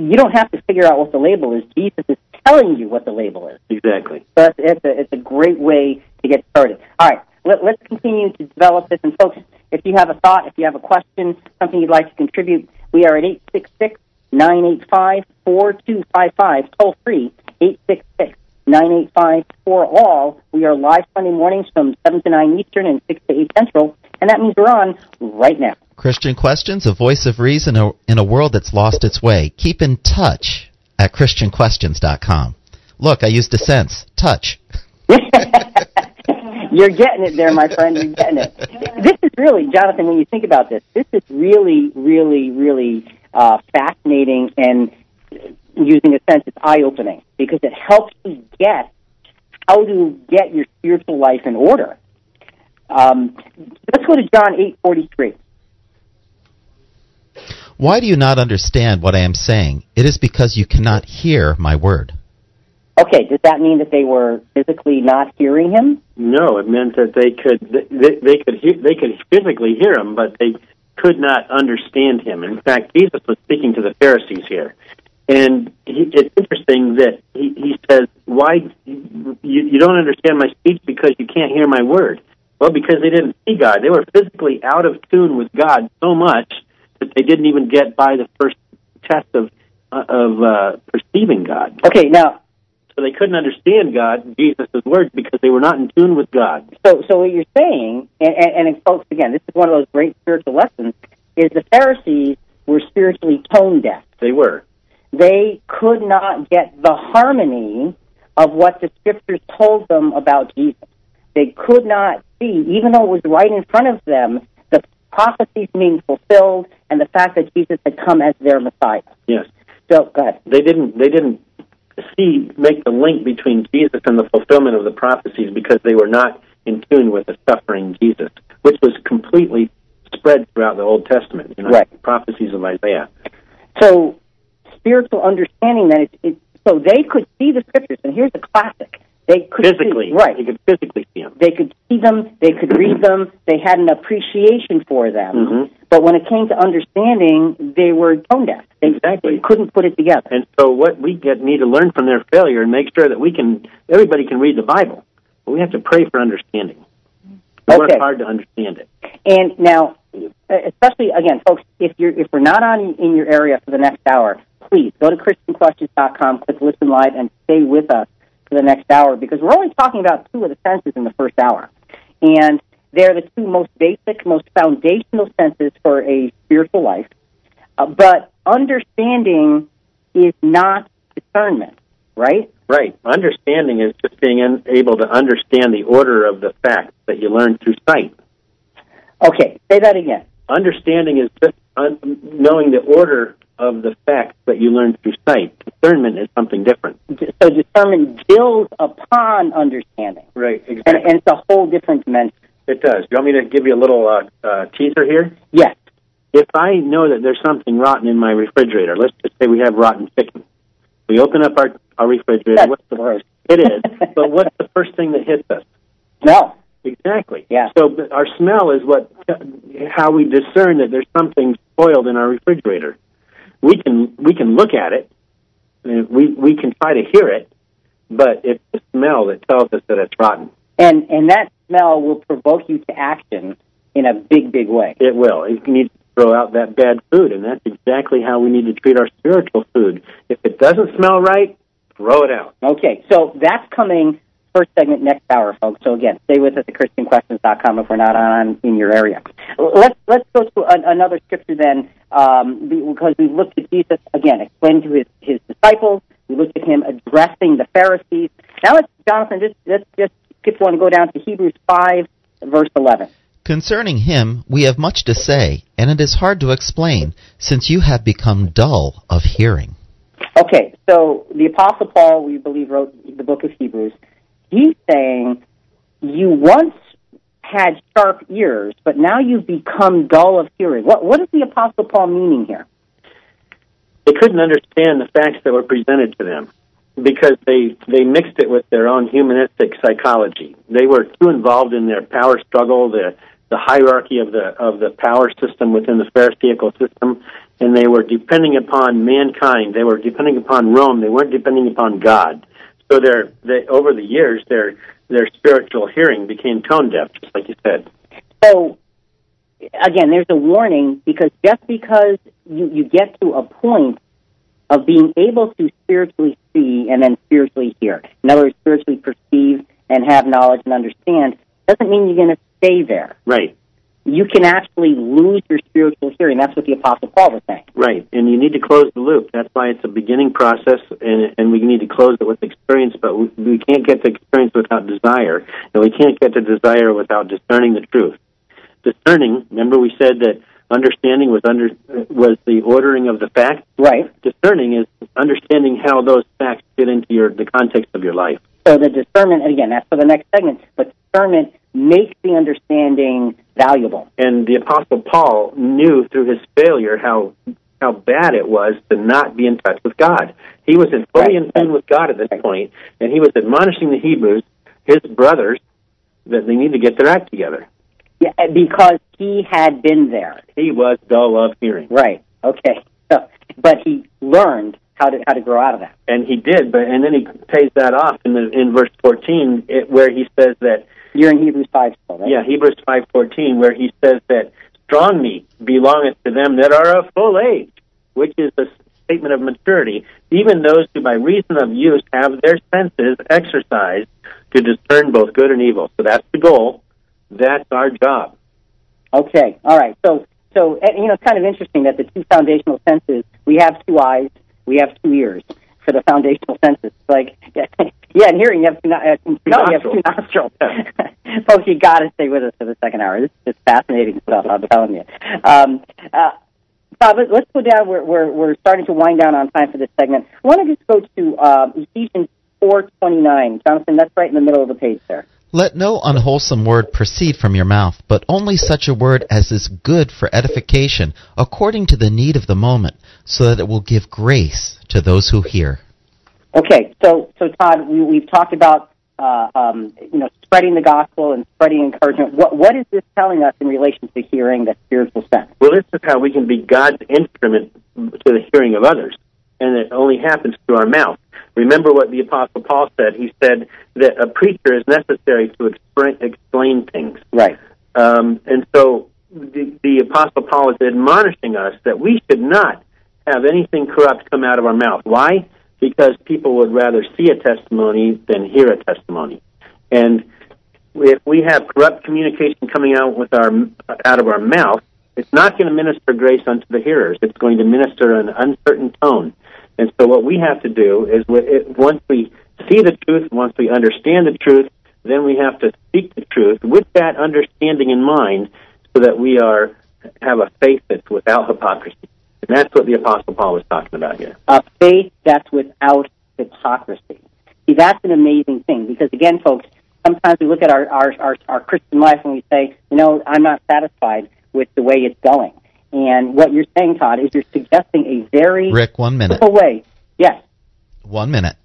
You don't have to figure out what the label is. Jesus is telling you what the label is. Exactly. So it's, it's a it's a great way to get started. All right, let's continue to develop this. And folks, if you have a thought, if you have a question, something you'd like to contribute, we are at eight six six nine eight five four two five five. Toll free eight six six nine eight five four all. We are live Sunday mornings from seven to nine Eastern and six to eight Central, and that means we're on right now. Christian Questions, a voice of reason in a, in a world that's lost its way. Keep in touch at ChristianQuestions.com. Look, I used a sense. Touch. You're getting it there, my friend. You're getting it. This is really, Jonathan, when you think about this, this is really, really, really uh, fascinating and using a sense, it's eye opening because it helps you get how to get your spiritual life in order. Um, let's go to John eight forty three. Why do you not understand what I am saying? It is because you cannot hear my word. Okay, does that mean that they were physically not hearing him? No, it meant that they could they, they could hear, they could physically hear him, but they could not understand him. In fact, Jesus was speaking to the Pharisees here, and he, it's interesting that he, he says, "Why you, you don't understand my speech because you can't hear my word?" Well, because they didn't see God. They were physically out of tune with God so much that they didn't even get by the first test of of uh, perceiving God. Okay, now So they couldn't understand God, Jesus' words, because they were not in tune with God. So, so what you're saying, and, and, and folks, again, this is one of those great spiritual lessons, is the Pharisees were spiritually tone deaf. They were. They could not get the harmony of what the scriptures told them about Jesus. They could not see, even though it was right in front of them, the prophecies being fulfilled and the fact that Jesus had come as their Messiah. Yes. So, go ahead. They didn't. They didn't see make the link between Jesus and the fulfillment of the prophecies because they were not in tune with the suffering Jesus, which was completely spread throughout the Old Testament. You know, Right. prophecies of Isaiah. So, spiritual understanding that it's, it, so they could see the scriptures, and here's a classic. They could Physically, see, right. They could physically see them. They could see them, they could read them, they had an appreciation for them. Mhm. But when it came to understanding, they were tone deaf. They, Exactly. they couldn't put it together. And so, what we get need to learn from their failure and make sure that we can. Everybody can read the Bible, but we have to pray for understanding. We work Okay. hard to understand it. And now, especially again, folks, if you're if we're not on in your area for the next hour, please go to ChristianQuestions.com, click Listen Live, and stay with us for the next hour because we're only talking about two of the senses in the first hour, and they're the two most basic, most foundational senses for a spiritual life. Uh, but understanding is not discernment, right? Right. Understanding is just being able to understand the order of the facts that you learn through sight. Okay, say that again. Understanding is just un- knowing the order of the facts that you learn through sight. Discernment is something different. So discernment builds upon understanding, Right. and, and it's a whole different dimension. It does. Do you want me to give you a little uh, uh, teaser here? Yes. If I know that there's something rotten in my refrigerator, let's just say we have rotten chicken. We open up our, our refrigerator. That's What's the, gross. it is. but what's the first thing that hits us? No. Exactly. Yeah. So our smell is what how we discern that there's something spoiled in our refrigerator. We can we can look at it, and we we can try to hear it, but it's the smell that tells us that it's rotten. And and that smell will provoke you to action in a big, big way. It will. You need to throw out that bad food, and that's exactly how we need to treat our spiritual food. If it doesn't smell right, throw it out. Okay, so that's coming first segment next hour, folks. So again, stay with us at ChristianQuestions.com if we're not on in your area. Let's let's go to a, another scripture then, um, because we've looked at Jesus again, explaining to his his disciples. We looked at him addressing the Pharisees. Now let's, Jonathan, just let's just skip one and go down to Hebrews five, verse eleven. Concerning him, we have much to say, and it is hard to explain, since you have become dull of hearing. Okay, so the Apostle Paul, we believe, wrote the book of Hebrews. He's saying, You once had sharp ears, but now you've become dull of hearing. What, what is the Apostle Paul meaning here? They couldn't understand the facts that were presented to them because they they mixed it with their own humanistic psychology. They were too involved in their power struggle, the the hierarchy of the of the power system within the Pharisaical system, and they were depending upon mankind. They were depending upon Rome. They weren't depending upon God. So their they, over the years, their their spiritual hearing became tone deaf, just like you said. So again, there's a warning because just because you, you get to a point of being able to spiritually see and then spiritually hear, in other words, spiritually perceive and have knowledge and understand, doesn't mean you're going to stay there. Right. You can actually lose your spiritual hearing. That's what the Apostle Paul was saying. Right, and you need to close the loop. That's why it's a beginning process, and and we need to close it with experience. But we, we can't get the experience without desire, and we can't get the desire without discerning the truth. Discerning. Remember, we said that understanding was under was the ordering of the facts. Right. Discerning is understanding how those facts fit into your the context of your life. So the discernment, again, that's for the next segment, but discernment makes the understanding valuable. And the Apostle Paul knew through his failure how how bad it was to not be in touch with God. He was in fully Right. in tune with God at this point, and he was admonishing the Hebrews, his brothers, that they need to get their act together. Yeah, because he had been there. He was dull of hearing, Right. Okay. So, but he learned how to how to grow out of that. and he did. But and then he pays that off in the in verse fourteen, it, where he says that You're in Hebrews five still, right? Yeah, Hebrews five fourteen, where he says that strong meat belongeth to them that are of full age, which is a statement of maturity, even those who by reason of use have their senses exercised to discern both good and evil. So that's the goal. That's our job. Okay. All right. So so you know it's kind of interesting that the two foundational senses we have two eyes, we have two ears for the foundational senses. Like yeah, and hearing you have two, no, uh, no, you have two nostrils. Folks, you got to stay with us for the second hour. This is just fascinating stuff. I'm telling you. Um, uh, Bob, let- let's go down. We're, we're we're starting to wind down on time for this segment. I want to just go to um, Ephesians four twenty nine. Jonathan, that's right in the middle of the page there. Let no unwholesome word proceed from your mouth, but only such a word as is good for edification, according to the need of the moment, so that it will give grace to those who hear. Okay, so so Todd, we, we've talked about uh, um, you know spreading the gospel and spreading encouragement. What what is this telling us in relation to hearing the spiritual sense? Well, this is how we can be God's instrument to the hearing of others, and it only happens through our mouth. Remember what the Apostle Paul said. He said that a preacher is necessary to explain, explain things. Right. Um, and so the, the Apostle Paul is admonishing us that we should not have anything corrupt come out of our mouth. Why? Because people would rather see a testimony than hear a testimony. And if we have corrupt communication coming out with our out of our mouth, it's not going to minister grace unto the hearers. It's going to minister an uncertain tone. And so what we have to do is once we see the truth, once we understand the truth, then we have to speak the truth with that understanding in mind so that we are have a faith that's without hypocrisy. And that's what the Apostle Paul was talking about here. A faith that's without hypocrisy. See, that's an amazing thing because again, folks, sometimes we look at our our our, our Christian life and we say, you know, I'm not satisfied with the way it's going. And what you're saying, Todd, is you're suggesting a very Rick, one minute. simple way. Yes. One minute.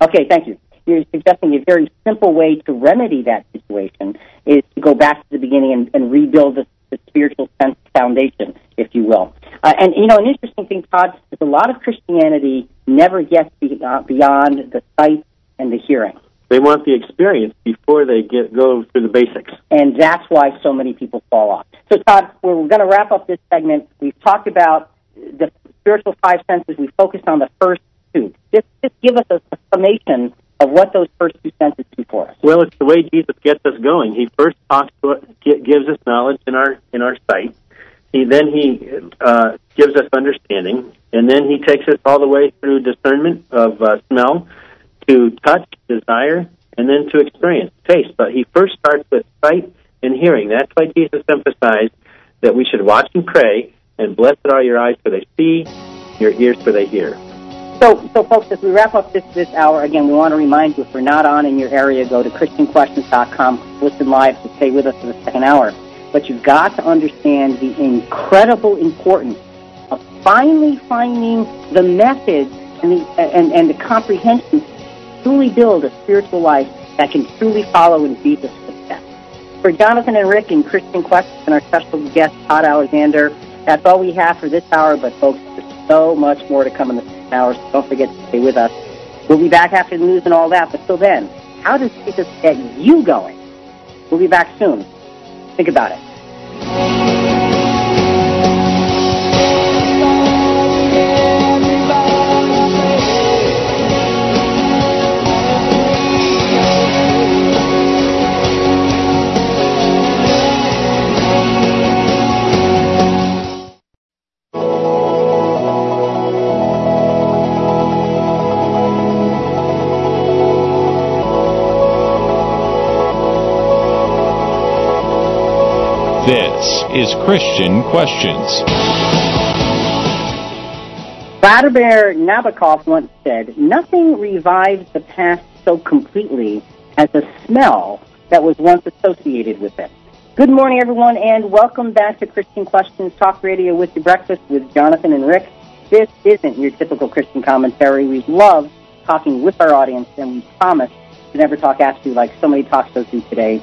Okay, thank you. You're suggesting a very simple way to remedy that situation is to go back to the beginning and, and rebuild the, the spiritual sense foundation, if you will. Uh, and you know, an interesting thing, Todd, is a lot of Christianity never gets be, uh, beyond the sight and the hearing. They want the experience before they get go through the basics. And that's why so many people fall off. So, Todd, we're going to wrap up this segment. We've talked about the spiritual five senses. We focused on the first two. Just, just give us a, a summation of what those first two senses do for us. Well, it's the way Jesus gets us going. He first talks to us, gives us knowledge in our in our sight. He then he uh, gives us understanding, and then he takes us all the way through discernment of uh, smell, to touch, desire, and then to experience, taste. But he first starts with sight and hearing. That's why Jesus emphasized that we should watch and pray, and blessed are your eyes for they see, your ears for they hear. So, so folks, as we wrap up this, this hour, again, we want to remind you if we're not on in your area, go to ChristianQuestions.com, listen live to stay with us for the second hour. But you've got to understand the incredible importance of finally finding the method and the, and, and the comprehension to truly build a spiritual life that can truly follow in Jesus' footsteps. For Jonathan and Rick and Christian Questions and our special guest, Todd Alexander, that's all we have for this hour, but folks, there's so much more to come in the next hour, so don't forget to stay with us. We'll be back after the news and all that, but till then, how does Jesus get you going? We'll be back soon. Think about it. This is Christian Questions. Vladimir Nabokov once said, Nothing revives the past so completely as a smell that was once associated with it. Good morning, everyone, and welcome back to Christian Questions Talk Radio with your breakfast with Jonathan and Rick. This isn't your typical Christian commentary. We love talking with our audience, and we promise to never talk at you like so many talk shows do today.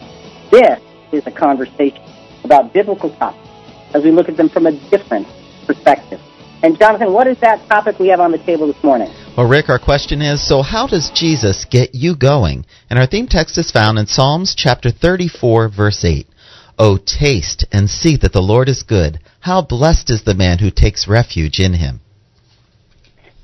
This is a conversation about biblical topics as we look at them from a different perspective. And Jonathan, what is that topic we have on the table this morning? Well, Rick, our question is so how does Jesus get you going? And our theme text is found in Psalms chapter 34, verse 8. Oh, taste and see that the Lord is good. How blessed is the man who takes refuge in him.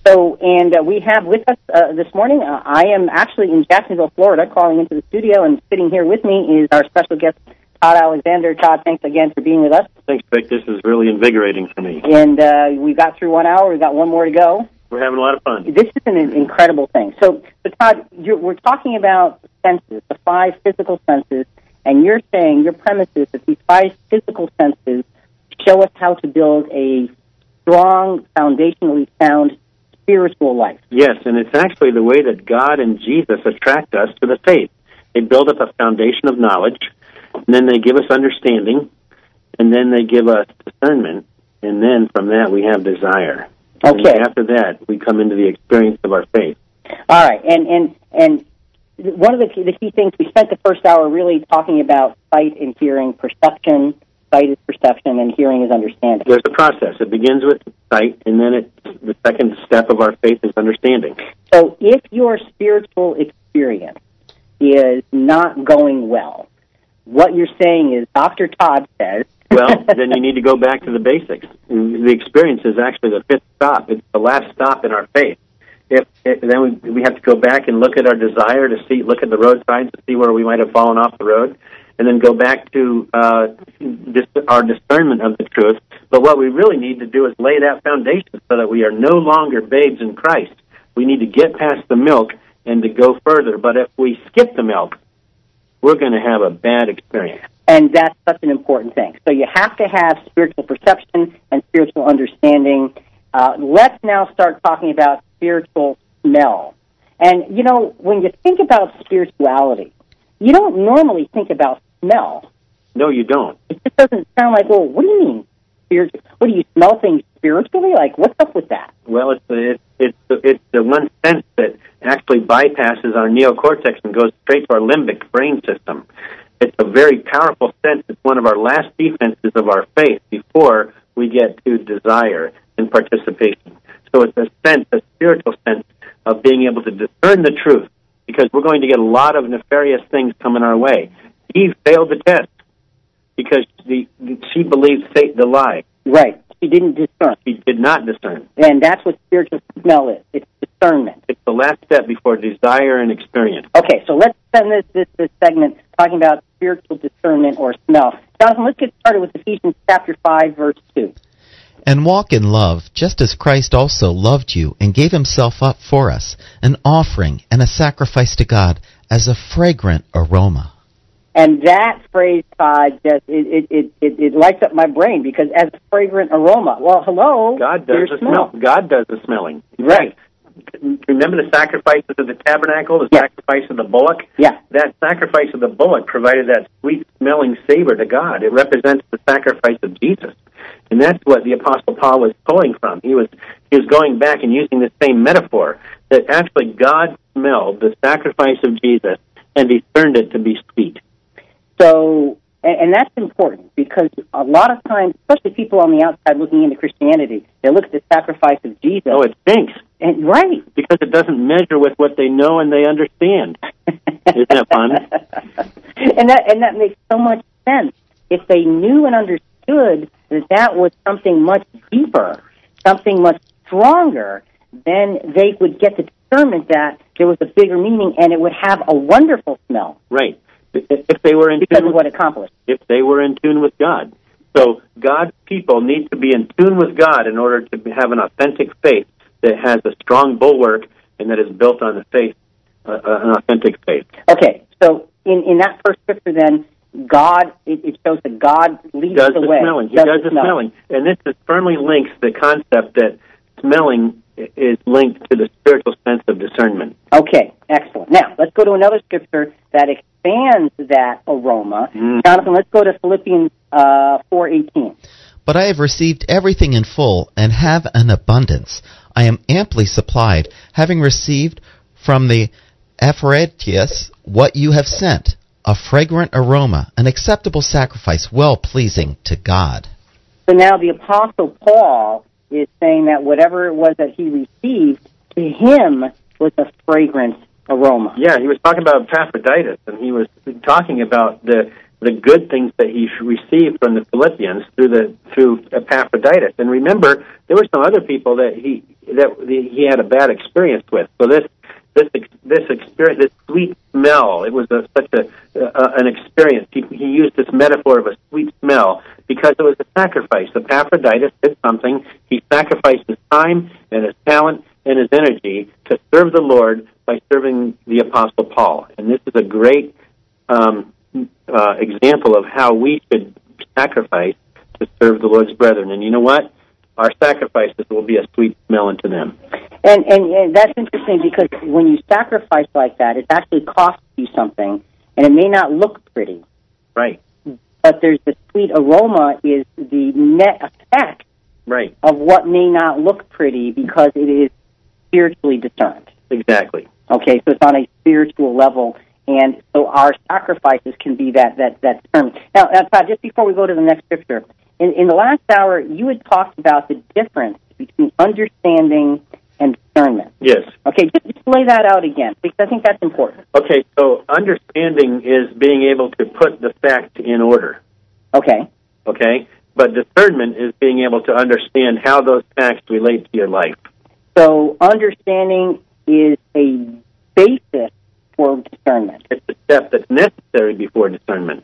So, and uh, we have with us uh, this morning, uh, I am actually in Jacksonville, Florida, calling into the studio, and sitting here with me is our special guest, Todd Alexander. Todd, thanks again for being with us. Thanks, Vic. This is really invigorating for me. And uh, we got through one hour. We've got one more to go. We're having a lot of fun. This is an incredible thing. So, so Todd, you're, we're talking about senses, the five physical senses, and you're saying your premise is that these five physical senses show us how to build a strong, foundationally sound spiritual life. Yes, and it's actually the way that God and Jesus attract us to the faith. They build up a foundation of knowledge, and then they give us understanding, and then they give us discernment, and then from that we have desire. Okay. After that, we come into the experience of our faith. All right, and and and one of the key, the key things we spent the first hour really talking about sight and hearing, perception. Sight is perception, and hearing is understanding. There's a process. It begins with sight, and then it, the second step of our faith is understanding. So, if your spiritual experience is not going well, what you're saying is, Dr. Todd says. well, then you need to go back to the basics. The experience is actually the fifth stop. It's the last stop in our faith. If, if then we we have to go back and look at our desire to see, look at the road signs to see where we might have fallen off the road, and then go back to uh, dis- our discernment of the truth. But what we really need to do is lay that foundation so that we are no longer babes in Christ. We need to get past the milk and to go further. But if we skip the milk, we're going to have a bad experience. And that's such an important thing. So you have to have spiritual perception and spiritual understanding. Uh, let's now start talking about spiritual smell. And, you know, when you think about spirituality, you don't normally think about smell. No, you don't. It just doesn't sound like, well, what do you mean? Spiritual? What do you smell things spiritually? Like, what's up with that? Well, it's the, it's it's the, it's the one sense that actually bypasses our neocortex and goes straight to our limbic brain system. It's a very powerful sense. It's one of our last defenses of our faith before we get to desire and participation. So it's a sense, a spiritual sense of being able to discern the truth because we're going to get a lot of nefarious things coming our way. Eve failed the test because the, she believed Satan the lie. Right. She didn't discern. She did not discern. And that's what spiritual smell is. It's discernment. It's the last step before desire and experience. Okay, so let's spend this, this, this segment talking about spiritual discernment or smell. Jonathan, let's get started with Ephesians chapter 5, verse 2. And walk in love, just as Christ also loved you and gave himself up for us, an offering and a sacrifice to God as a fragrant aroma. And that phrase, Todd, just it, it, it, it lights up my brain because as a fragrant aroma. Well, hello. God does the smell. smell. God does the smelling. Right. Remember the sacrifices of the tabernacle, the Yeah. sacrifice of the bullock? Yeah. That sacrifice of the bullock provided that sweet smelling savor to God. It represents the sacrifice of Jesus. And that's what the apostle Paul was pulling from. He was he was going back and using the same metaphor that actually God smelled the sacrifice of Jesus and discerned it to be sweet. So, and, and that's important because a lot of times, especially people on the outside looking into Christianity, they look at the sacrifice of Jesus. Oh, it stinks and, right. because it doesn't measure with what they know and they understand. Isn't that fun? and that and that makes so much sense. If they knew and understood that that was something much deeper, something much stronger, then they would get the discernment that there was a bigger meaning and it would have a wonderful smell Right. If they were in because tune of what accomplished. if they were in tune with God. So God's people need to be in tune with God in order to have an authentic faith that has a strong bulwark and that is built on the faith, uh, uh, an authentic faith. Okay, so in, in that first scripture, then God it, it shows that God leads Does the, the way. smelling? He does the smelling, and this is firmly links the concept that smelling is linked to the spiritual sense of discernment. Okay, excellent. Now let's go to another scripture that expands that aroma. Mm. Jonathan, let's go to Philippians uh, four eighteen. But I have received everything in full and have an abundance. I am amply supplied, having received from the Epaphroditus what you have sent, a fragrant aroma, an acceptable sacrifice, well pleasing to God. So now the Apostle Paul is saying that whatever it was that he received to him was a fragrant aroma. Yeah, he was talking about Epaphroditus, and he was talking about the the good things that he received from the Philippians through the through Epaphroditus. And remember, there were some other people that he that he had a bad experience with. So this this this experience, this sweet smell, it was a, such a an experience. He, he used this metaphor of a sweet smell because it was a sacrifice. Epaphroditus did something. He sacrificed his time and his talent and his energy to serve the Lord by serving the Apostle Paul. And this is a great um, uh, example of how we should sacrifice to serve the Lord's brethren. And you know what? Our sacrifices will be a sweet smell unto them. And, and and that's interesting because when you sacrifice like that, it actually costs you something, and it may not look pretty, Right, but there's the sweet aroma is the net effect right, of what may not look pretty because it is spiritually discerned. exactly. Okay, so it's on a spiritual level, and so our sacrifices can be that that that term. Now, now Todd, just before we go to the next scripture, in, in the last hour, you had talked about the difference between understanding and discernment. Yes. Okay, just, just lay that out again because I think that's important. Okay, so understanding is being able to put the fact in order. Okay, Okay? But discernment is being able to understand how those facts relate to your life. So understanding is a basis for discernment. It's a step that's necessary before discernment.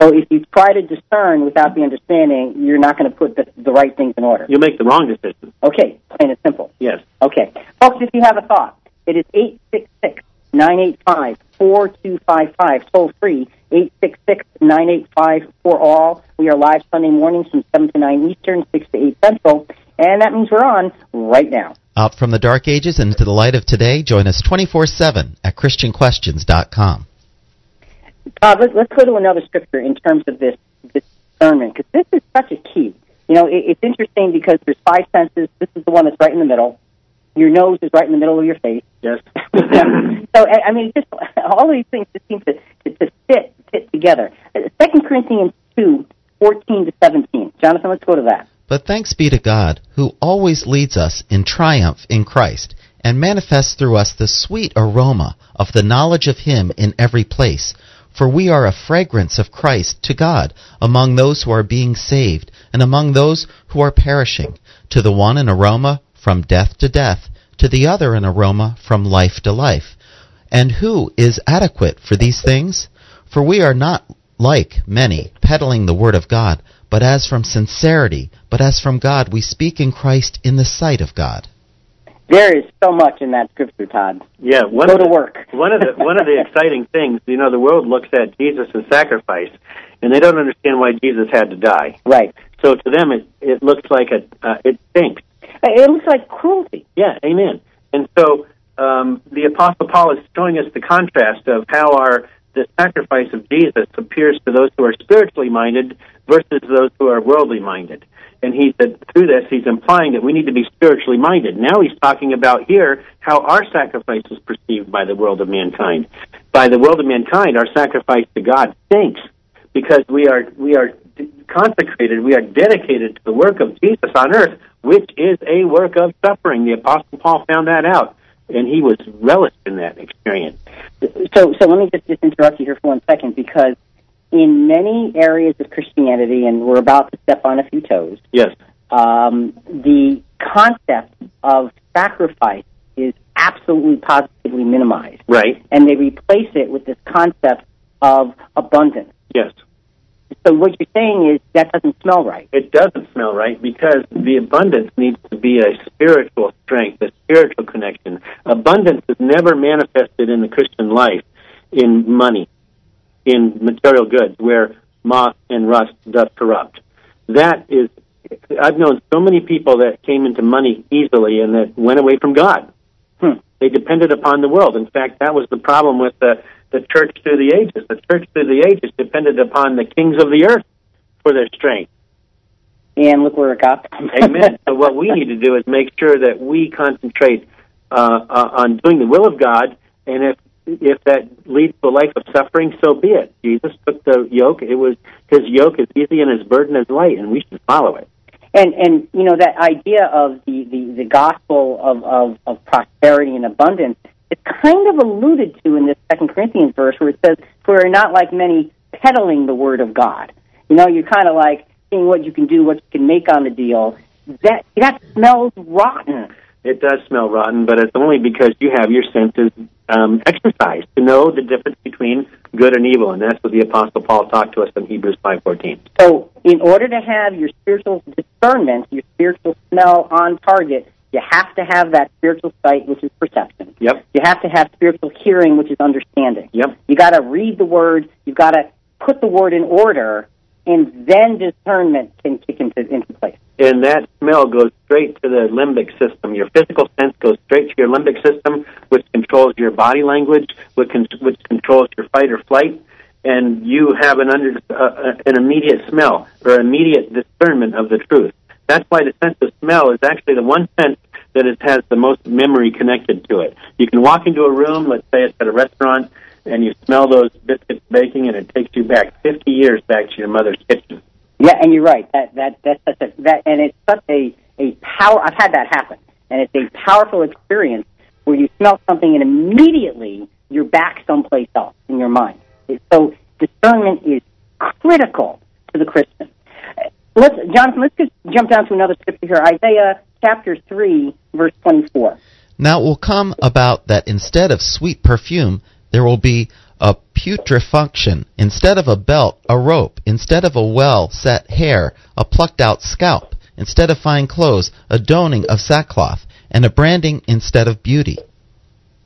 So if you try to discern without the understanding, you're not going to put the, the right things in order. You'll make the wrong decision. Okay, plain and simple. Yes. Okay. Folks, if you have a thought, it is 866 985 4255, toll free, 866 985 for all. We are live Sunday mornings from 7 to 9 Eastern, 6 to 8 Central, and that means we're on right now. Out from the dark ages and into the light of today, join us 24 7 at ChristianQuestions.com. Todd, let, let's go to another scripture in terms of this, this discernment, because this is such a key. You know, it, it's interesting because there's five senses. This is the one that's right in the middle. Your nose is right in the middle of your face. Yes. so I I mean, just all of these things just seem to to, to fit fit together. Uh, Second Corinthians two fourteen to seventeen. Jonathan, let's go to that. But thanks be to God, who always leads us in triumph in Christ, and manifests through us the sweet aroma of the knowledge of him in every place. For we are a fragrance of Christ to God among those who are being saved and among those who are perishing. To the one an aroma from death to death, to the other an aroma from life to life. And who is adequate for these things? For we are not like many, peddling the word of God, but as from sincerity, but as from God, we speak in Christ in the sight of God. There is so much in that scripture, Todd. Yeah, one Go of to the, work. one of the one of the exciting things, you know, the world looks at Jesus' sacrifice, and they don't understand why Jesus had to die. Right. So to them, it it looks like a uh, it stinks. It looks like cruelty. Yeah, amen. And so um, the Apostle Paul is showing us the contrast of how our the sacrifice of Jesus appears to those who are spiritually minded versus those who are worldly minded. And he said through this, he's implying that we need to be spiritually minded. Now he's talking about here how our sacrifice is perceived by the world of mankind. By the world of mankind, our sacrifice to God stinks because we are we are consecrated, we are dedicated to the work of Jesus on earth, which is a work of suffering. The Apostle Paul found that out, and he was relished in that experience. So, so let me just, just interrupt you here for one second because in many areas of Christianity, and we're about to step on a few toes, Yes. um, the concept of sacrifice is absolutely positively minimized. Right. And they replace it with this concept of abundance. Yes. So what you're saying is that doesn't smell right. It doesn't smell right because the abundance needs to be a spiritual strength, a spiritual connection. Abundance is never manifested in the Christian life in money, in material goods, where moth and rust doth corrupt. That is, I've known so many people that came into money easily and that went away from God. Hmm. They depended upon the world. In fact, that was the problem with the, the church through the ages. The church through the ages depended upon the kings of the earth for their strength. And look where it got them. Amen. so what we need to do is make sure that we concentrate uh, uh, on doing the will of God, and if if that leads to a life of suffering, so be it. Jesus took the yoke; it was his yoke is easy and his burden is light, and we should follow it. And and you know that idea of the, the, the gospel of, of, of prosperity and abundance is kind of alluded to in this Second Corinthians verse where it says, "For we're not like many peddling the word of God." You know, you're kind of like seeing what you can do, what you can make on the deal. That that smells rotten. It does smell rotten, but it's only because you have your senses um, exercised to know the difference between good and evil, and that's what the Apostle Paul talked to us in Hebrews five fourteen. So, in order to have your spiritual discernment, your spiritual smell on target, you have to have that spiritual sight, which is perception. Yep. You have to have spiritual hearing, which is understanding. Yep. You got to read the word. You've got to put the word in order, and then discernment can kick into into place. and that smell goes straight to the limbic system. Your physical sense goes straight to your limbic system, which controls your body language, which, con- which controls your fight or flight, and you have an under uh, an immediate smell or immediate discernment of the truth. That's why the sense of smell is actually the one sense that it has the most memory connected to it. You can walk into a room, let's say it's at a restaurant, and you smell those biscuits baking, and it takes you back 50 years back to your mother's kitchen. Yeah, and you're right. That that that's such a that, and it's such a a power. I've had that happen, and it's a powerful experience where you smell something and immediately you're back someplace else in your mind. So discernment is critical to the Christian. Let's, Jonathan, let's just jump down to another scripture here. Isaiah chapter three, verse twenty-four. Now it will come about that instead of sweet perfume, there will be a putrefaction. Instead of a belt, a rope. Instead of a well set hair, a plucked out scalp. Instead of fine clothes, a donning of sackcloth. And a branding instead of beauty.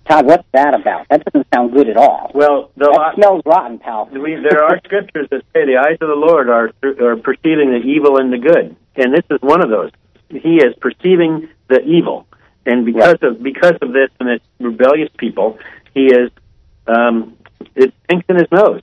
Todd, what's that about? That doesn't sound good at all. Well, the That smells rotten, pal. We, there are scriptures that say the eyes of the Lord are are perceiving the evil and the good, and this is one of those. He is perceiving the evil, and because of because of this and its rebellious people, he is um, it stinks in his nose.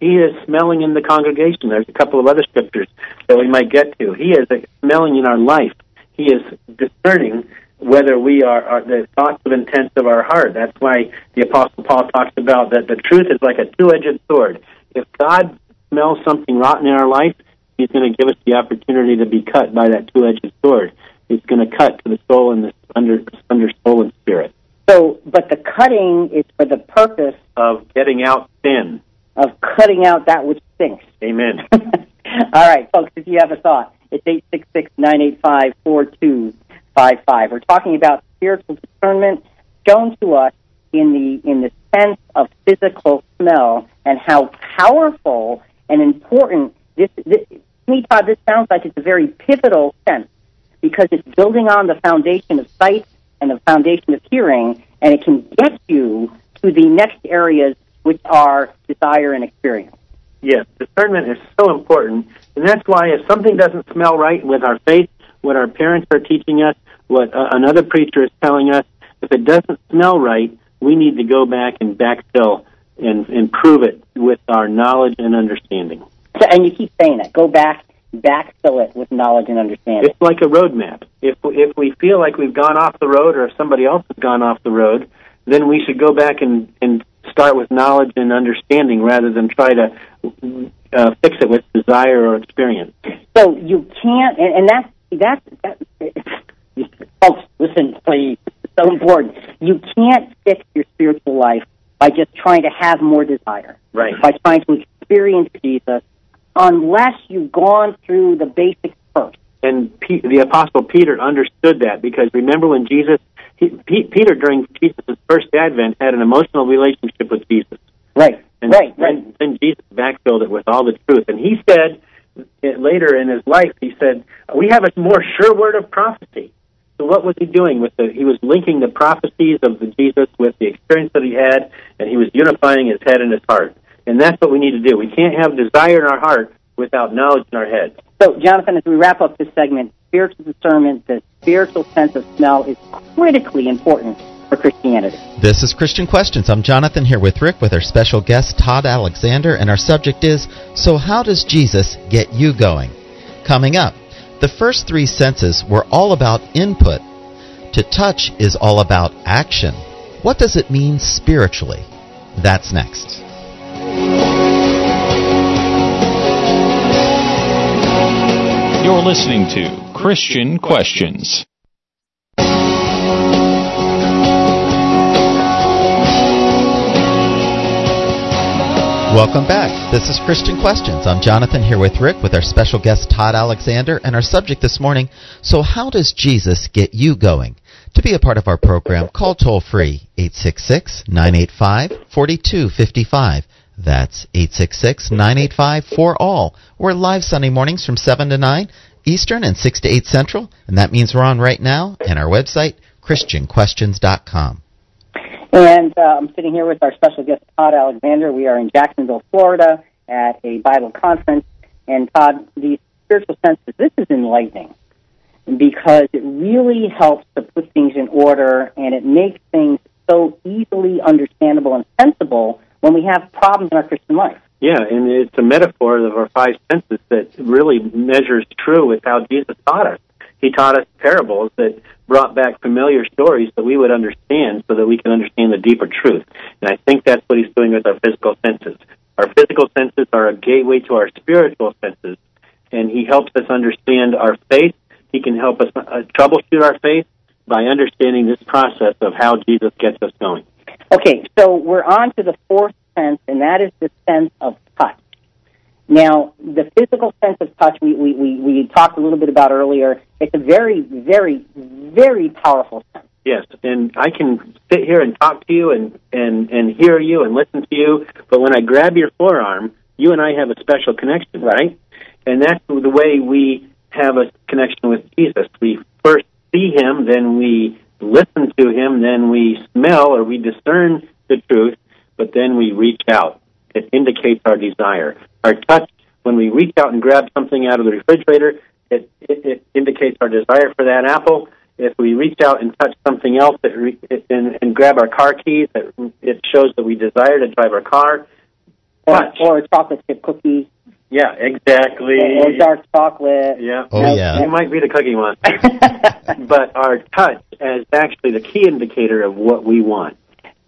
He is smelling in the congregation. There's a couple of other scriptures that we might get to. He is smelling in our life. He is discerning whether we are, are the thoughts of intents of our heart. That's why the Apostle Paul talks about that the truth is like a two-edged sword. If God smells something rotten in our life, He's going to give us the opportunity to be cut by that two-edged sword. it's going to cut to the soul and the under under soul and spirit So, but the cutting is for the purpose of getting out sin. of cutting out that which stinks. Amen. All right, folks, if you have a thought, it's 866-985-4255. We're talking about spiritual discernment shown to us in the in the sense of physical smell and how powerful and important this, this to me, Todd, this sounds like it's a very pivotal sense because it's building on the foundation of sight and the foundation of hearing, and it can get you to the next areas which are desire and experience. Yes, discernment is so important, and that's why if something doesn't smell right with our faith, what our parents are teaching us, what uh, another preacher is telling us, if it doesn't smell right, we need to go back and backfill and improve it with our knowledge and understanding. So, and you keep saying that. Go back, backfill it with knowledge and understanding. It's like a roadmap. If if we feel like we've gone off the road, or if somebody else has gone off the road, then we should go back and and start with knowledge and understanding rather than try to uh, fix it with desire or experience. So you can't, and, and that's that's that. Folks, listen, please. It's so important. You can't fix your spiritual life by just trying to have more desire. Right. By trying to experience Jesus, unless you've gone through the basics first. And P- the apostle Peter understood that because remember when Jesus, he, P- Peter during Jesus' first advent had an emotional relationship with Jesus. Right. And right. then, Right. then Jesus backfilled it with all the truth. And he said eh, later in his life, he said, "We have a more sure word of prophecy." So what was he doing with the? He was linking the prophecies of the Jesus with the experience that he had, and he was unifying his head and his heart. And that's what we need to do. We can't have desire in our heart without knowledge in our head. So, Jonathan, as we wrap up this segment, spiritual discernment, the spiritual sense of smell is critically important for Christianity. This is Christian Questions. I'm Jonathan here with Rick with our special guest Todd Alexander, and our subject is So, how does Jesus get you going? Coming up, the first three senses were all about input. To touch is all about action. What does it mean spiritually? That's next. You're listening to Christian Questions. Welcome back. This is Christian Questions. I'm Jonathan here with Rick with our special guest Todd Alexander and our subject this morning, So how does Jesus get you going? To be a part of our program, call toll free 866-985-4255. That's 866-985-4ALL. We're live Sunday mornings from 7 to 9 Eastern and 6 to 8 Central, and that means we're on right now and our website christianquestions.com. And uh, I'm sitting here with our special guest, Todd Alexander. We are in Jacksonville, Florida, at a Bible conference. And Todd, the spiritual senses, this is enlightening because it really helps to put things in order and it makes things so easily understandable and sensible when we have problems in our Christian life. Yeah, and it's a metaphor of our five senses that really measures true with how Jesus taught us. He taught us parables that brought back familiar stories that we would understand so that we can understand the deeper truth. And I think that's what he's doing with our physical senses. Our physical senses are a gateway to our spiritual senses, and he helps us understand our faith. He can help us uh, troubleshoot our faith by understanding this process of how Jesus gets us going. Okay, so we're on to the fourth sense, and that is the sense of touch. Now, the physical sense of touch we, we, we, we talked a little bit about earlier. It's a very, very, very powerful sense. Yes, and I can sit here and talk to you and, and, and hear you and listen to you, but when I grab your forearm, you and I have a special connection, right? And that's the way we have a connection with Jesus. We first see him, then we listen to him, then we smell or we discern the truth, but then we reach out. It indicates our desire. Our touch, when we reach out and grab something out of the refrigerator, it, it, it indicates our desire for that apple. If we reach out and touch something else that re, it, and, and grab our car keys, it, it shows that we desire to drive our car. Or, Touch. or a chocolate chip cookie, Yeah, exactly. or dark chocolate. Yeah. Oh, Now, yeah. You might be the cookie monster. but our touch is actually the key indicator of what we want.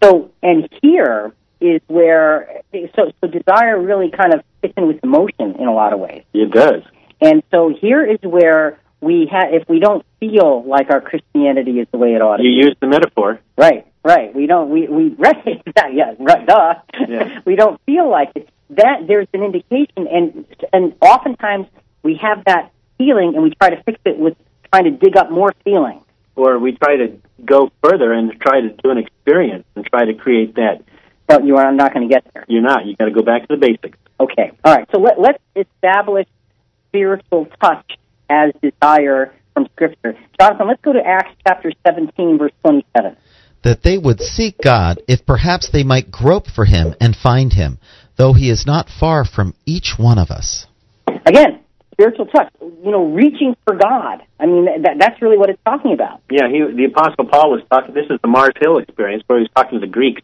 So, and here is where, so, so desire really kind of fits in with emotion in a lot of ways. It does. And so here is where we have, if we don't feel like our Christianity is the way it ought to You be. use the metaphor. Right, right. We don't. We we right. yeah, right. Duh. Yeah. we don't feel like it. That there's an indication, and and oftentimes we have that feeling, and we try to fix it with trying to dig up more feeling. Or we try to go further and try to do an experience and try to create that. But you are not going to get there. You're not. You got to go back to the basics. Okay. All right. So let, let's establish spiritual touch as desire from Scripture. Jonathan, let's go to Acts chapter 17, verse 27. That they would seek God if perhaps they might grope for him and find him, though he is not far from each one of us. Again, spiritual touch. You know, reaching for God. I mean, that, that's really what it's talking about. Yeah, he, the Apostle Paul was talking. This is the Mars Hill experience where he was talking to the Greeks,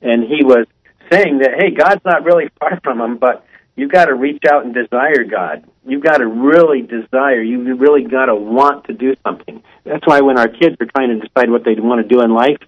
and he was saying that hey, God's not really far from them, but you've got to reach out and desire God. You've got to really desire. You've really got to want to do something. That's why when our kids are trying to decide what they want to do in life,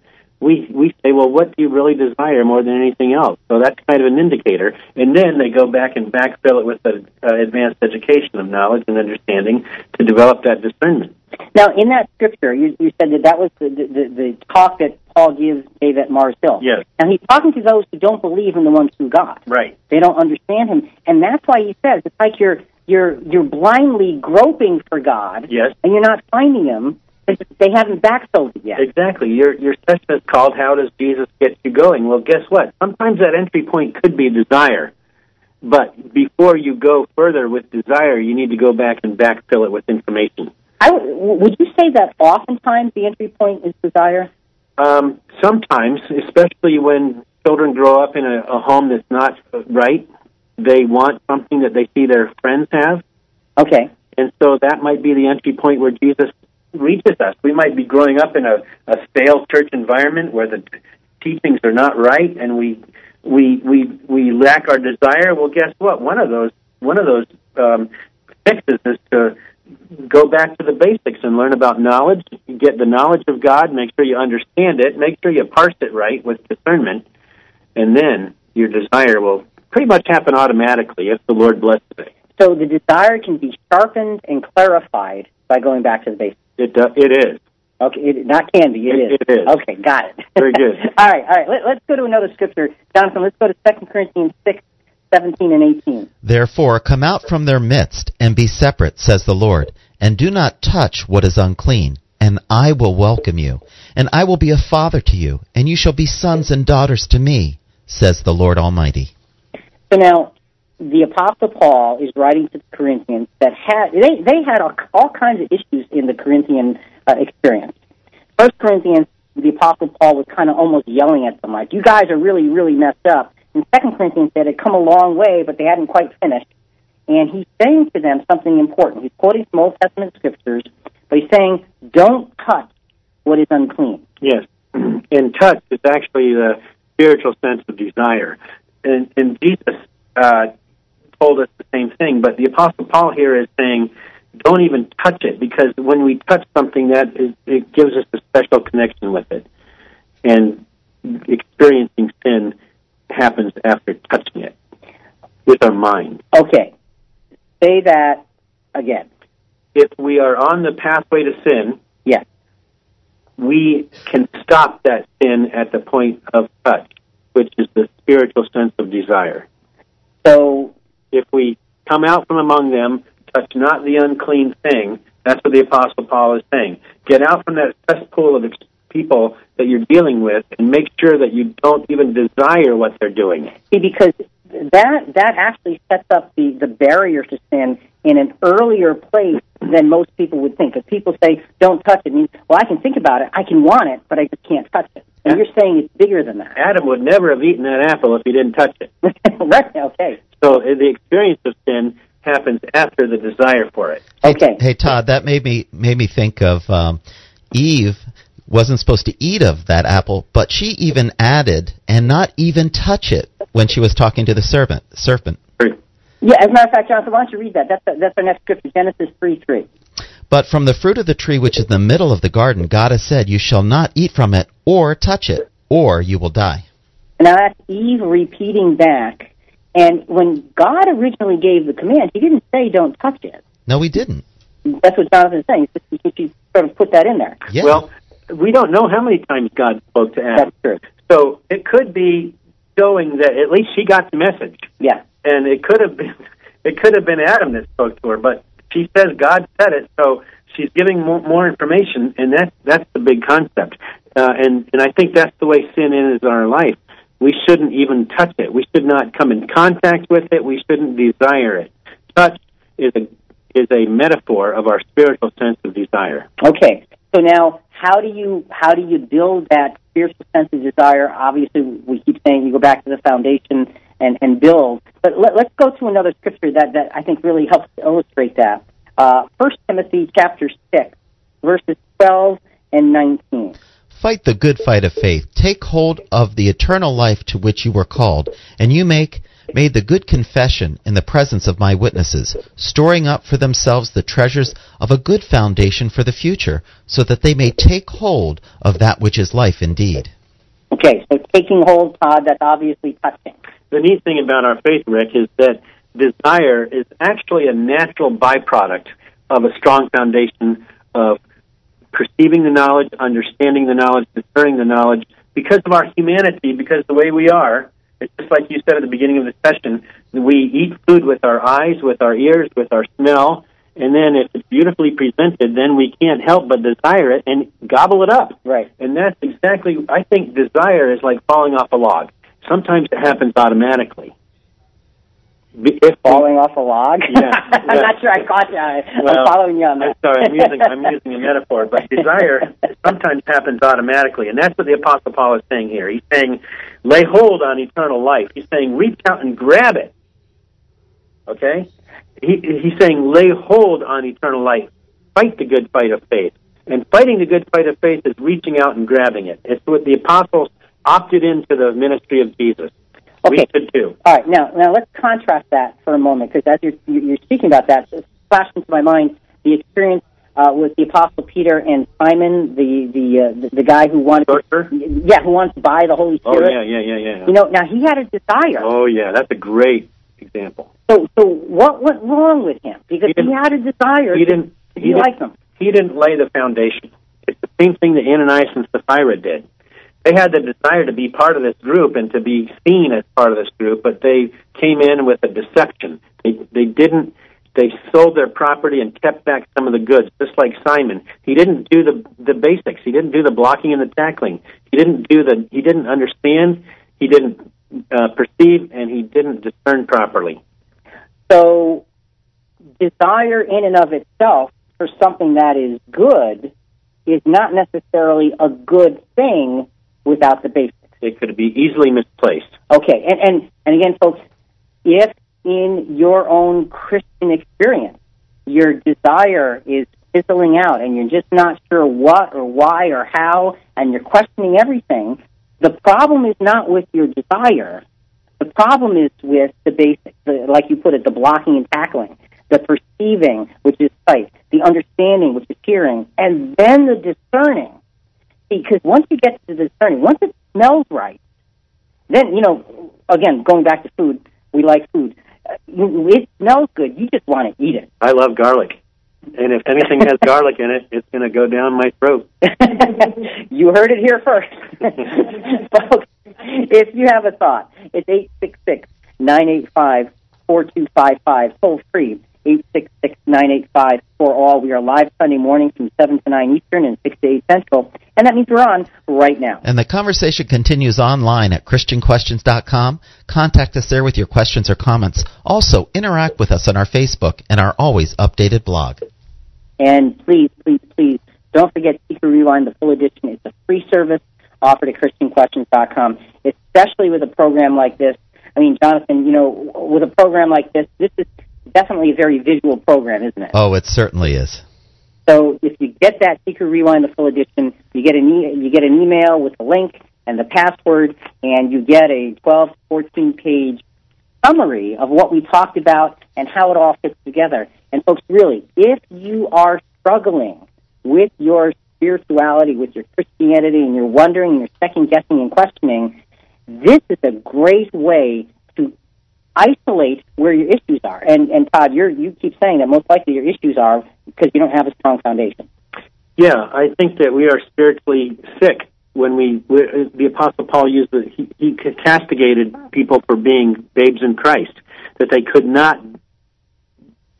we we say, well, what do you really desire more than anything else? So that's kind of an indicator. And then they go back and backfill it with the uh, advanced education of knowledge and understanding to develop that discernment. Now, in that scripture, you, you said that that was the, the, the, talk that Paul gives Dave at Mars Hill. Yes. And he's talking to those who don't believe in the one true God. Right. They don't understand him, and that's why he says it's like you're you're you're blindly groping for God, Yes. and you're not finding him. They haven't backfilled it yet. Exactly. Your your session is called "How Does Jesus Get You Going?" Well, guess what? Sometimes that entry point could be desire, but before you go further with desire, you need to go back and backfill it with information. I w- would you say that oftentimes the entry point is desire? Um, sometimes, especially when children grow up in a, a home that's not right, they want something that they see their friends have, Okay. and so that might be the entry point where Jesus reaches us. We might be growing up in a, a stale church environment where the teachings are not right, and we we we we lack our desire. Well, guess what? One of those one of those um, fixes is to go back to the basics and learn about knowledge. Get the knowledge of God. Make sure you understand it. Make sure you parse it right with discernment, and then your desire will pretty much happen automatically if the Lord blesses it. So the desire can be sharpened and clarified by going back to the basics. It do, it is. Okay, it, not candy. It It- is. it is. Okay, got it. Very good. all right, all right. Let, let's go to another scripture, Jonathan. Let's go to Second Corinthians six, seventeen and eighteen. Therefore, come out from their midst and be separate, says the Lord, and do not touch what is unclean, and I will welcome you, and I will be a father to you, and you shall be sons and daughters to me, says the Lord Almighty. So now, the Apostle Paul is writing to the Corinthians that had they they had all, kinds of issues in the Corinthian uh, experience. First Corinthians, the Apostle Paul was kind of almost yelling at them, like, "You guys are really, really messed up." And Second Corinthians said it come a long way, but they hadn't quite finished. And he's saying to them something important. He's quoting from Old Testament scriptures, but he's saying, "Don't touch what is unclean." Yes. And touch is actually the spiritual sense of desire. And, and Jesus uh, told us the same thing, but the Apostle Paul here is saying, don't even touch it, because when we touch something, that is, it gives us a special connection with it. And experiencing sin happens after touching it with our mind. Okay, say that again. If we are on the pathway to sin, Yes. we can stop that sin at the point of touch, which is the spiritual sense of desire. So If we come out from among them, touch not the unclean thing, that's what the Apostle Paul is saying. Get out from that cesspool of people that you're dealing with and make sure that you don't even desire what they're doing. See, because that that actually sets up the the barrier to sin in an earlier place than most people would think. If people say don't touch it, it means well, I can think about it, I can want it, but I just can't touch it. And you're saying it's bigger than that, Adam would never have eaten that apple if he didn't touch it. right? Okay, So uh, the experience of sin happens after the desire for it. okay. Hey Todd, that made me made me think of um, Eve wasn't supposed to eat of that apple, but she even added and not even touch it when she was talking to the serpent. Serpent. Yeah, as a matter of fact, Jonathan, why don't you read that? That's that's our next scripture, Genesis three three. But from the fruit of the tree which is in the middle of the garden, God has said, You shall not eat from it or touch it, or you will die. Now that's Eve repeating back. And when God originally gave the command, He didn't say don't touch it. No, we didn't. that's what Jonathan's saying. You should sort of put that in there. Yeah. Well, we don't know how many times God spoke to Adam. That's true. So it could be showing that at least she got the message, Yeah. and it could have been it could have been Adam that spoke to her, but she says God said it, so she's giving more, more information, and that's that's the big concept. Uh, and and I think that's the way sin is in our life. We shouldn't even touch it. We should not come in contact with it. We shouldn't desire it. Touch is a is a metaphor of our spiritual sense of desire. Okay. So now, how do you how do you build that spiritual sense of desire? Obviously, we keep saying you go back to the foundation and and build. But let, let's go to another scripture that that I think really helps to illustrate that. Uh, First Timothy chapter six, verses twelve and nineteen. Fight the good fight of faith. Take hold of the eternal life to which you were called, and you make made the good confession in the presence of my witnesses, storing up for themselves the treasures of a good foundation for the future, so that they may take hold of that which is life indeed. Okay, so taking hold, Todd, that's obviously touching. The neat thing about our faith, Rick, is that desire is actually a natural byproduct of a strong foundation of perceiving the knowledge, understanding the knowledge, discerning the knowledge. Because of our humanity, because of the way we are, it's just like you said at the beginning of the session, we eat food with our eyes, with our ears, with our smell, and then if it's beautifully presented, then we can't help but desire it and gobble it up. Right. And that's exactly, I think desire is like falling off a log. Sometimes it happens automatically. Be- If Falling off a log. Yeah, I'm yeah. not sure I caught you. I, Well, I'm following you on I'm that. sorry, I'm using I'm using a metaphor, but desire sometimes happens automatically, and that's what the Apostle Paul is saying here. He's saying, lay hold on eternal life. He's saying, reach out and grab it. Okay, he, he's saying, lay hold on eternal life. Fight the good fight of faith, and fighting the good fight of faith is reaching out and grabbing it. It's what the apostles opted into the ministry of Jesus. We Okay. should too. All right, now now let's contrast that for a moment because as you're, you're speaking about that, it flashed into my mind the experience uh, with the Apostle Peter and Simon, the the uh, the, the guy who wanted, Sorcerer? yeah, who wants to buy the Holy Spirit. Oh Spirit. yeah, yeah, yeah, yeah. You know, now he had a desire. Oh yeah, that's a great example. So so what went wrong with him? Because He he, had a desire. He didn't. He, He didn't, liked them. he didn't lay the foundation. It's the same thing that Ananias and Sapphira did. They had the desire to be part of this group and to be seen as part of this group, but they came in with a deception. They they didn't. They sold their property and kept back some of the goods, just like Simon. He didn't do the the basics. He didn't do the blocking and the tackling. He didn't do the. He didn't understand. He didn't uh, perceive, and he didn't discern properly. So desire in and of itself for something that is good is not necessarily a good thing without the basics. It could be easily misplaced. Okay, and, and, and again, folks, if in your own Christian experience your desire is fizzling out and you're just not sure what or why or how and you're questioning everything, the problem is not with your desire. The problem is with the basics, the, like you put it, the blocking and tackling, the perceiving, which is sight, the understanding, which is hearing, and then the discerning. Because once you get to the discerning, once it smells right, then you know again going back to food we like food. Uh, it smells good. You just want to eat it. I love garlic, and if anything has garlic in it, it's going to go down my throat. you heard it here first. Folks if you have a thought it's eight six six nine eight five four two five five toll free eight six six nine eight five for all we are live sunday morning from seven to nine eastern and six to eight central and that means we're on right now And the conversation continues online at ChristianQuestions.com. Contact us there with your questions or comments. Also, interact with us on our Facebook and our always updated blog. And please, please, please don't forget CQ Rewind, the full edition. It's a free service offered at ChristianQuestions.com, especially with a program like this. I mean, Jonathan, you know, with a program like this, this is definitely a very visual program, isn't it? Oh, it certainly is. So if you get that CQ Rewind, the full edition, you get an e- you get an email with the link and the password, and you get a 12 to 14 page summary of what we talked about and how it all fits together. And folks, really, if you are struggling with your spirituality, with your Christianity, and you're wondering, you're second guessing and questioning, this is a great way isolate where your issues are. And and Todd, you're, you keep saying that most likely your issues are because you don't have a strong foundation. Yeah, I think that we are spiritually sick when we, we the apostle Paul used the he, he castigated people for being babes in Christ that they could not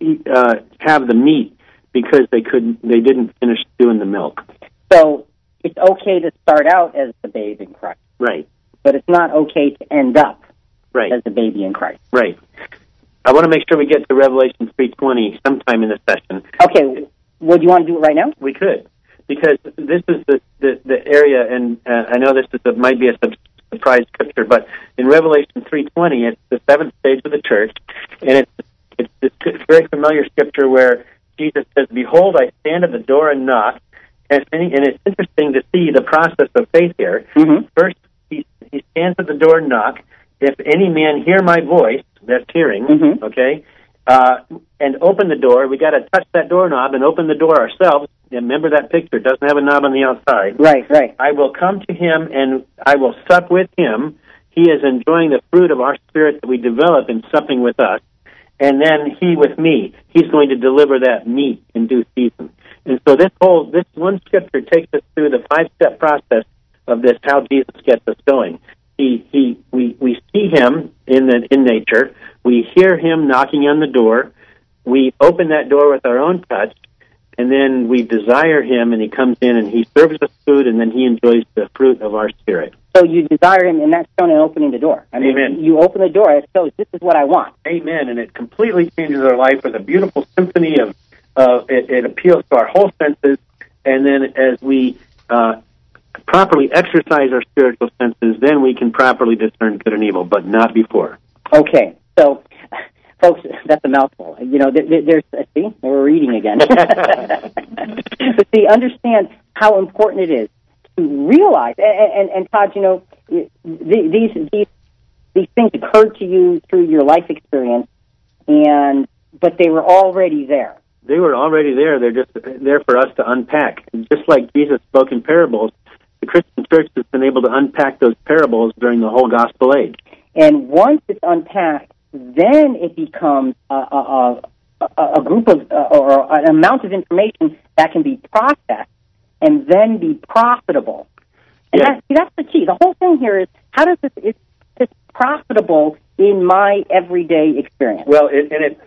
eat, uh, have the meat because they couldn't they didn't finish doing the milk. So it's okay to start out as the babe in Christ, Right. but it's not okay to end up Right. as the baby in Christ. Right. I want to make sure we get to Revelation 3:20 sometime in the session. Okay, well, do you want to do it right now? We could, because this is the the, the area, and uh, I know this is a, might be a surprise scripture, but in Revelation 3:20, it's the seventh stage of the church, and it's it's this very familiar scripture where Jesus says, "Behold, I stand at the door and knock." And, and it's interesting to see the process of faith here. Mm-hmm. First, he, he stands at the door and knock. If any man hear my voice, that's hearing, Mhm. okay, uh, and open the door, we got to touch that doorknob and open the door ourselves. And remember that picture; it doesn't have a knob on the outside. Right, right. I will come to him and I will sup with him. He is enjoying the fruit of our spirit that we develop in supping with us. And then he with me. He's going to deliver that meat in due season. And so this whole, this one scripture takes us through the five step process of this, how Jesus gets us going. He, he, we, we see him in the, in nature. We hear him knocking on the door. We open that door with our own touch and then we desire him and he comes in and he serves us food and then he enjoys the fruit of our spirit. So you desire him, and that's shown in opening the door. I mean, Amen. you open the door, it shows this is what I want. Amen. And it completely changes our life with a beautiful symphony of, uh, it, it appeals to our whole senses. And then as we, uh, properly exercise our spiritual senses, then we can properly discern good and evil, but not before. Okay, so folks, that's a mouthful. You know, there, there- there's uh, see, we're reading again. but see, understand how important it is to realize. And, and, and Todd, you know, these these these things occurred to you through your life experience, and but they were already there. They were already there. They're just there for us to unpack. Just like Jesus spoke in parables, the Christian church has been able to unpack those parables during the whole gospel age. And once it's unpacked, then it becomes a, a, a, a group of uh, or an amount of information that can be processed and then be profitable. And Yeah. that, see, that's the key. The whole thing here is how does this is this profitable in my everyday experience? Well, it, and it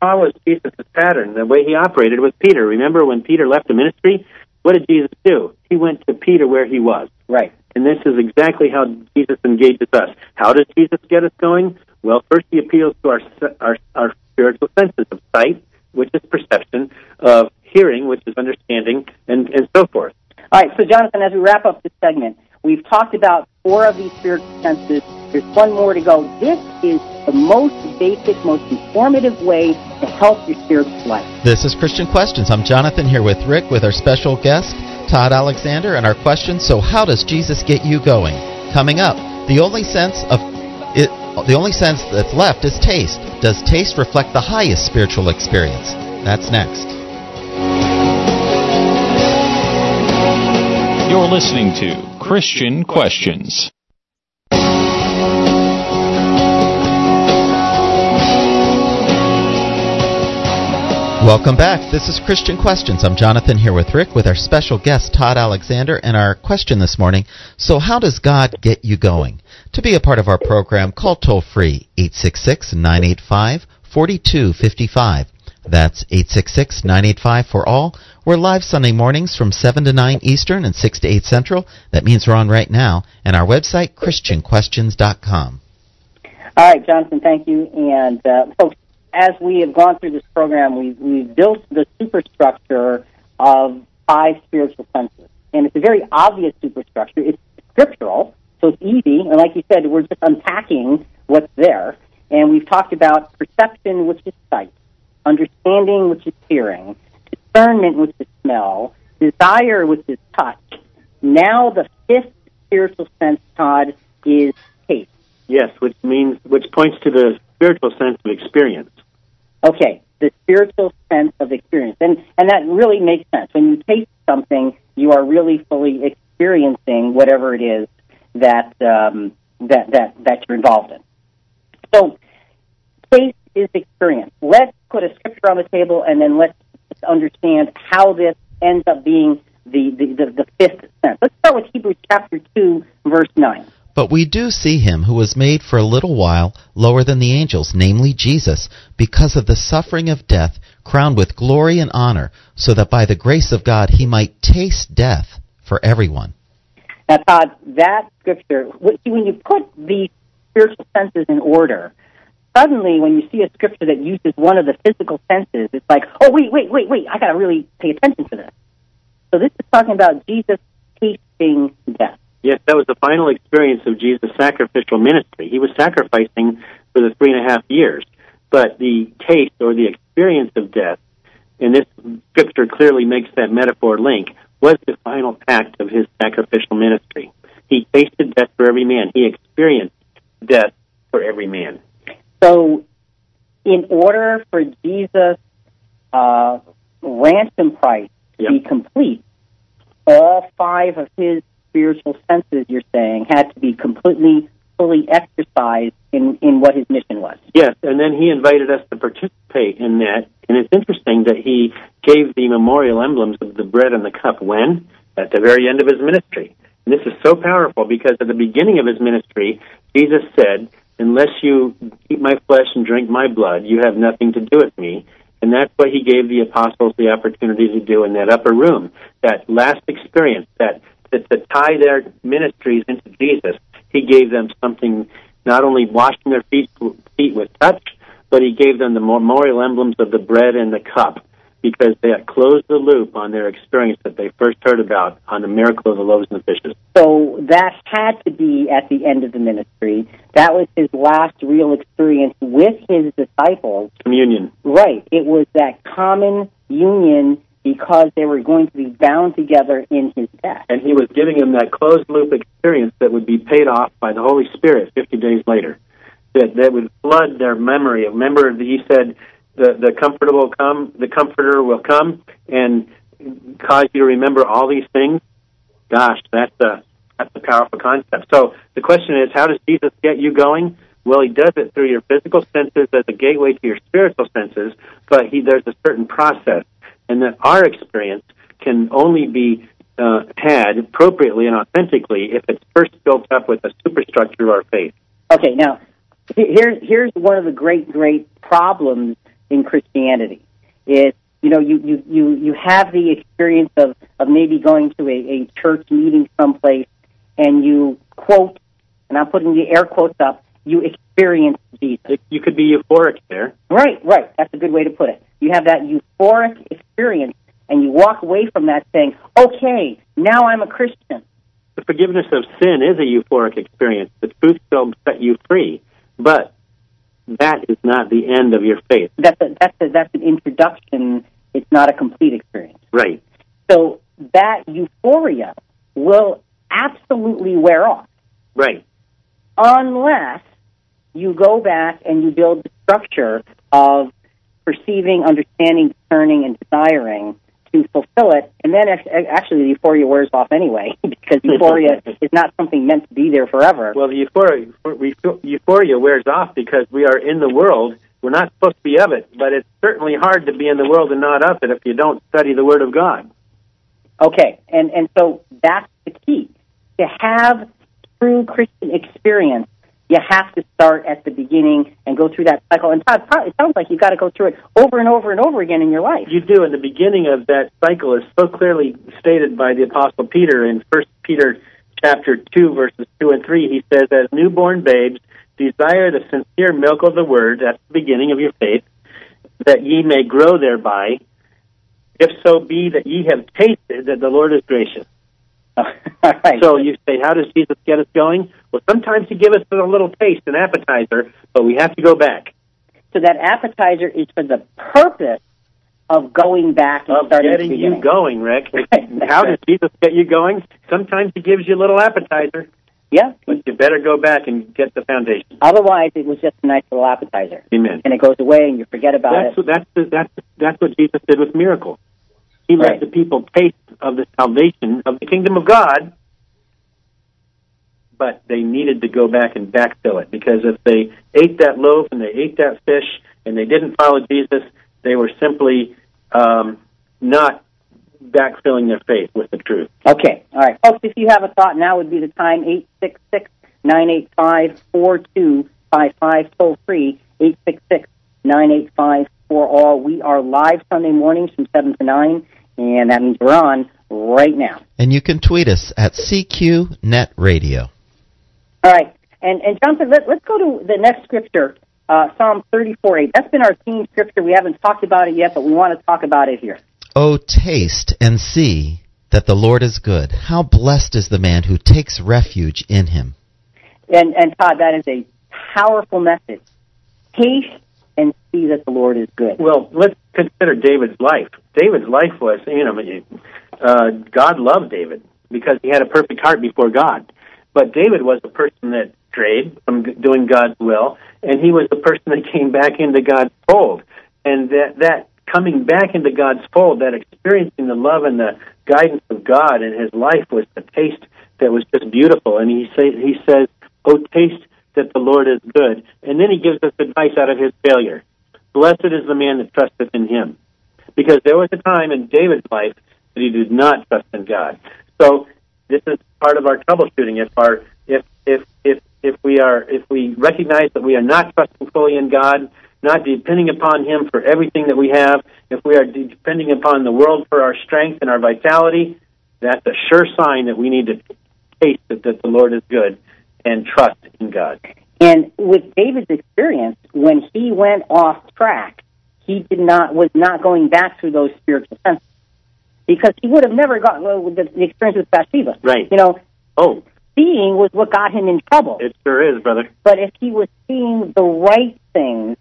follows Jesus' pattern, the way he operated with Peter. Remember when Peter left the ministry? What did Jesus do? He went to Peter where he was. Right. And this is exactly how Jesus engages us. How does Jesus get us going? Well, first he appeals to our our, our spiritual senses of sight, which is perception, of hearing, which is understanding, and, and so forth. All right, so Jonathan, as we wrap up this segment, we've talked about four of these spiritual senses. There's one more to go. This is the most basic, most informative way to help your spiritual life. This is Christian Questions. I'm Jonathan here with Rick with our special guest, Todd Alexander, and our question So, how does Jesus get you going? Coming up, the only sense of it, the only sense that's left is taste. Does taste reflect the highest spiritual experience? That's next. You're listening to Christian Questions. Welcome back. This is Christian Questions. I'm Jonathan here with Rick with our special guest, Todd Alexander, and our question this morning So, how does God get you going? To be a part of our program, call toll free 866 985 4255. That's 866 985 for all. We're live Sunday mornings from 7 to 9 Eastern and 6 to 8 Central. That means we're on right now. And our website, ChristianQuestions.com. All right, Jonathan, thank you. And uh, folks, as we have gone through this program, we've, we've built the superstructure of five spiritual senses. And it's a very obvious superstructure. It's scriptural, so it's easy. And like you said, we're just unpacking what's there. And we've talked about perception, which is sight, understanding, which is hearing, discernment, which is smell, desire, which is touch. Now the fifth spiritual sense, Todd, is taste. Yes, which means which points to the spiritual sense of experience. Okay, the spiritual sense of experience. And and that really makes sense. When you taste something, you are really fully experiencing whatever it is that um, that that that you're involved in. So taste is experience. Let's put a scripture on the table and then let's understand how this ends up being the, the, the, the fifth sense. Let's start with Hebrews chapter 2, verse 9. But we do see him who was made for a little while lower than the angels, namely Jesus, because of the suffering of death, crowned with glory and honor, so that by the grace of God he might taste death for everyone. Now, Todd, that scripture, when you put the spiritual senses in order, suddenly when you see a scripture that uses one of the physical senses, it's like, oh, wait, wait, wait, wait, I got to really pay attention to this. So this is talking about Jesus tasting death. Yes, that was the final experience of Jesus' sacrificial ministry. He was sacrificing for the three and a half years. But the taste or the experience of death, and this scripture clearly makes that metaphor link, was the final act of his sacrificial ministry. He tasted death for every man. He experienced death for every man. So, in order for Jesus' uh, ransom price to be complete, all five of his spiritual senses, you're saying, had to be completely, fully exercised in, in what his mission was. Yes, and then he invited us to participate in that. And it's interesting that he gave the memorial emblems of the bread and the cup when? At the very end of his ministry. And this is so powerful because at the beginning of his ministry, Jesus said, Unless you eat my flesh and drink my blood, you have nothing to do with me. And that's what he gave the apostles the opportunity to do in that upper room. That last experience, that, that to tie their ministries into Jesus, he gave them something, not only washing their feet, feet with touch, but he gave them the memorial emblems of the bread and the cup because they had closed the loop on their experience that they first heard about on the miracle of the loaves and the fishes. So that had to be at the end of the ministry. That was his last real experience with his disciples. Communion. Right. It was that common union because they were going to be bound together in his death. And he was giving them that closed loop experience that would be paid off by the Holy Spirit 50 days later. That, that would flood their memory. Remember, he said, the, the comforter will come, the comforter will come and cause you to remember all these things. Gosh, that's a, that's a powerful concept. So the question is, how does Jesus get you going? Well, he does it through your physical senses as a gateway to your spiritual senses, but he, there's a certain process, and that our experience can only be uh, had appropriately and authentically if it's first built up with the superstructure of our faith. Okay, now here's here's one of the great great problems in Christianity is you know you you you you have the experience of of maybe going to a, a church meeting someplace and you quote and I'm putting the air quotes up you experience Jesus. You could be euphoric there. Right, right. That's a good way to put it. You have that euphoric experience and you walk away from that saying, "Okay, now I'm a Christian." The forgiveness of sin is a euphoric experience. The truth will set you free, but that is not the end of your faith. That's a, that's a, that's an introduction. It's not a complete experience. Right. So that euphoria will absolutely wear off Right. unless you go back and you build the structure of perceiving, understanding, discerning, and desiring to fulfill it. And then actually the euphoria wears off anyway because euphoria is not something meant to be there forever. Well, the euphoria, euphoria wears off because we are in the world. We're not supposed to be of it, but it's certainly hard to be in the world and not of it if you don't study the Word of God. Okay, and and so that's the key. To have true Christian experience, you have to start at the beginning and go through that cycle. And Todd, it sounds like you've got to go through it over and over and over again in your life. You do, and the beginning of that cycle is so clearly stated by the Apostle Peter in First Peter chapter two, verses two and three. He says, "As newborn babes, desire the sincere milk of the word." That's the beginning of your faith, that ye may grow thereby. If so be that ye have tasted that the Lord is gracious. Right. So you say, how does Jesus get us going? Well, sometimes he gives us a little taste, an appetizer, but we have to go back. So that appetizer is for the purpose of going back and Of starting getting you going, Rick. Right. How does Jesus get you going? Sometimes he gives you a little appetizer, Yeah. but you better go back and get the foundation. Otherwise, it was just a nice little appetizer, Amen. and it goes away, and you forget about That's it. that's the, that's that's what Jesus did with miracles. He let the people taste of the salvation of the kingdom of God but they needed to go back and backfill it because if they ate that loaf and they ate that fish and they didn't follow Jesus, they were simply um, not backfilling their faith with the truth. Okay, all right. Folks, if you have a thought, now would be the time. 866 985 4255, toll free, 866 985 for all. We are live Sunday mornings from 7 to 9, and that means we're on right now. And you can tweet us at CQ Net Radio. All right. And, and Jonathan, let, let's go to the next scripture, uh, Psalm 34 8. That's been our theme scripture. We haven't talked about it yet, but we want to talk about it here. Oh, taste and see that the Lord is good. How blessed is the man who takes refuge in him. And, and Todd, that is a powerful message. Taste and see that the Lord is good. Well, let's consider David's life. David's life was, you know, uh, God loved David because he had a perfect heart before God. But David was a person that strayed from doing God's will, and he was the person that came back into God's fold. And that that coming back into God's fold, that experiencing the love and the guidance of God in his life was the taste that was just beautiful. And he say he says, "Oh, taste that the Lord is good." And then he gives us advice out of his failure. Blessed is the man that trusteth in him, because there was a time in David's life that he did not trust in God. So this is part of our troubleshooting. If our if if if if we are if we recognize that we are not trusting fully in God, not depending upon Him for everything that we have, if we are depending upon the world for our strength and our vitality, that's a sure sign that we need to taste that, that the Lord is good and trust in God. And with David's experience, when he went off track, he did not was not going back through those spiritual senses because he would have never got well, the, the experience with Bathsheba. Right. You know, Oh, seeing was what got him in trouble. it sure is, brother. But if he was seeing the right things,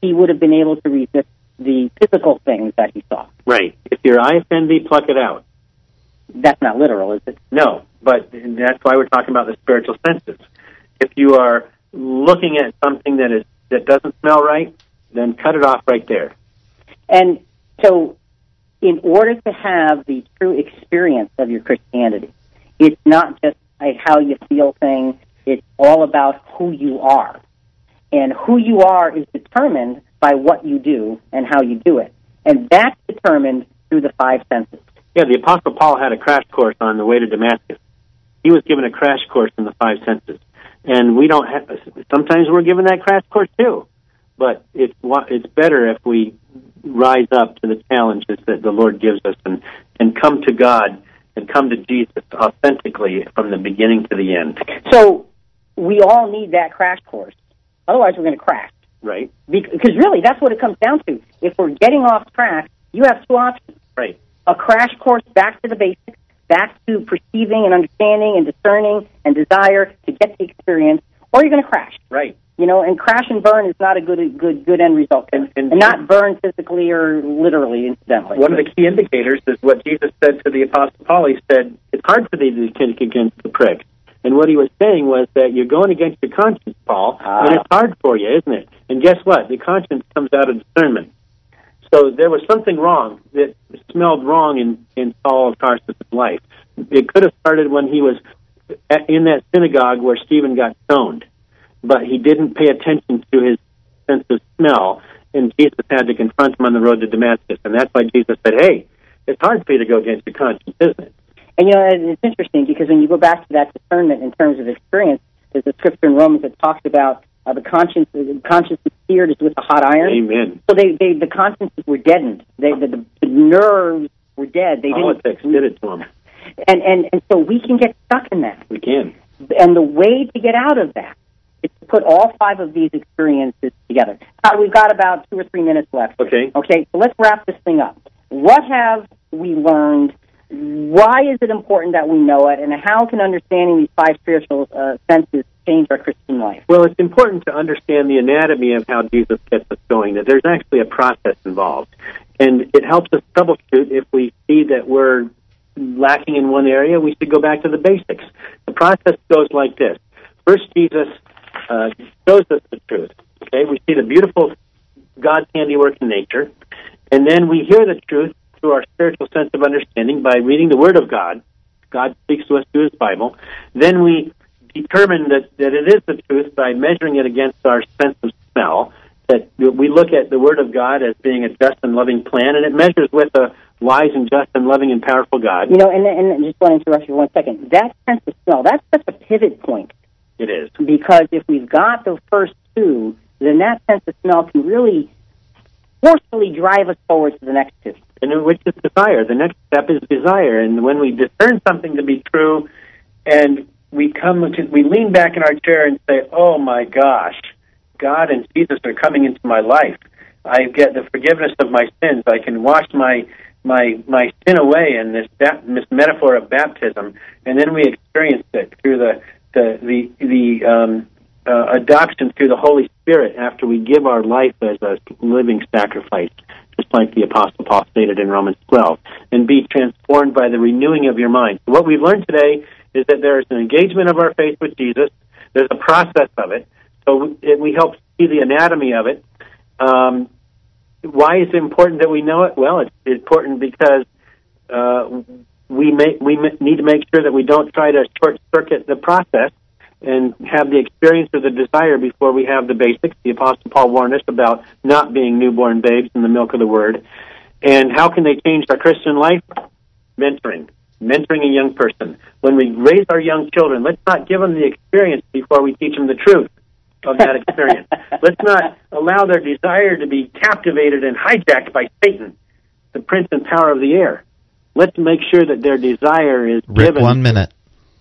he would have been able to resist the physical things that he saw. Right. If your eye offend thee, pluck it out. That's not literal, is it? No, but that's why we're talking about the spiritual senses. If you are looking at something that is that doesn't smell right, then cut it off right there. And so, in order to have the true experience of your Christianity, it's not just a how you feel thing, it's all about who you are. And who you are is determined by what you do and how you do it. And that's determined through the five senses. Yeah, the Apostle Paul had a crash course on the way to Damascus. He was given a crash course in the five senses, and we don't have. Sometimes we're given that crash course too, but it's it's better if we rise up to the challenges that the Lord gives us and and come to God and come to Jesus authentically from the beginning to the end. So, we all need that crash course. Otherwise, we're going to crash. Right. Because really, that's what it comes down to. If we're getting off track, you have two options. Right. A crash course back to the basics, back to perceiving and understanding and discerning and desire to get the experience, or you're going to crash. Right. You know, and crash and burn is not a good good good end result. And, And- and not burn physically or literally, incidentally. One of the key indicators is what Jesus said to the Apostle Paul. He said, It's hard for thee to kick against the prick. And what he was saying was that you're going against your conscience, Paul, Ah. and it's hard for you, isn't it? And guess what? The conscience comes out of discernment. So there was something wrong that smelled wrong in, in Saul of Tarsus' life. It could have started when he was in that synagogue where Stephen got stoned, but he didn't pay attention to his sense of smell, and Jesus had to confront him on the road to Damascus. And that's why Jesus said, Hey, it's hard for you to go against your conscience, isn't it? And you know, it's interesting because when you go back to that discernment in terms of experience, there's a scripture in Romans that talks about uh, the conscience. The conscience is seared as with a hot iron. Amen. So they, they the consciences were deadened. They, the, the, the nerves were dead. They Politics didn't. did it to them. And and and so we can get stuck in that. We can. And the way to get out of that is to put all five of these experiences together. Uh, we've got about two or three minutes left. Okay. Okay, so let's wrap this thing up. What have we learned? Why is it important that we know it? And how can understanding these five spiritual uh, senses change our Christian life? Well, it's important to understand the anatomy of how Jesus gets us going, that there's actually a process involved. And it helps us troubleshoot if we see that we're lacking in one area, we should go back to the basics. The process goes like this. First, Jesus uh, shows us the truth. Okay, we see the beautiful God's handiwork in nature, and then we hear the truth through our spiritual sense of understanding by reading the Word of God. God speaks to us through His Bible. Then we determine that, that it is the truth by measuring it against our sense of smell. That we look at the Word of God as being a just and loving plan, and it measures with a wise and just and loving and powerful God. You know, and, and just want to interrupt you for one second. That sense of smell, that's such a pivot point. It is. Because if we've got the first two, then that sense of smell can really forcefully drive us forward to the next two. And which is desire. The next step is desire. And when we discern something to be true and we come to, we lean back in our chair and say, "Oh my gosh, God and Jesus are coming into my life. I get the forgiveness of my sins. I can wash my my my sin away in this this metaphor of baptism, and then we experience it through the the the the um, uh, adoption through the Holy Spirit after we give our life as a living sacrifice, just like the Apostle Paul stated in Romans 12, and be transformed by the renewing of your mind. What we've learned today is that there is an engagement of our faith with Jesus. There's a process of it. So it, we help see the anatomy of it. Um, why is it important that we know it? Well, it's important because uh, we may, we need to make sure that we don't try to short circuit the process and have the experience or the desire before we have the basics. The Apostle Paul warned us about not being newborn babes in the milk of the Word. And how can they change our Christian life? Mentoring mentoring a young person. When we raise our young children, let's not give them the experience before we teach them the truth of that experience. let's not allow their desire to be captivated and hijacked by Satan, the prince and power of the air. Let's make sure that their desire is Rick, given. one minute.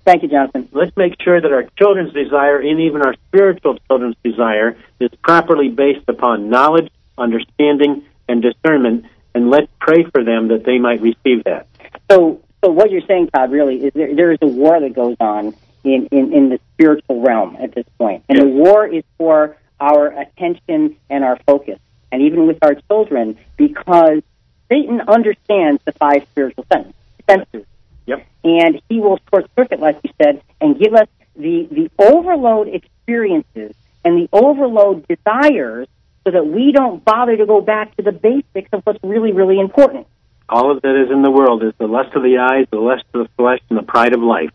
Thank you, Jonathan. Let's make sure that our children's desire, and even our spiritual children's desire, is properly based upon knowledge, understanding, and discernment, and let's pray for them that they might receive that. So, so what you're saying, Todd, really is there, there is a war that goes on in, in, in the spiritual realm at this point, and yes. the war is for our attention and our focus, and even with our children, because Satan understands the five spiritual senses. Yep. And he will short circuit, like you said, and give us the, the overload experiences and the overload desires so that we don't bother to go back to the basics of what's really, really important. All of that is in the world is the lust of the eyes, the lust of the flesh, and the pride of life.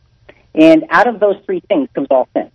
And out of those three things comes all sin.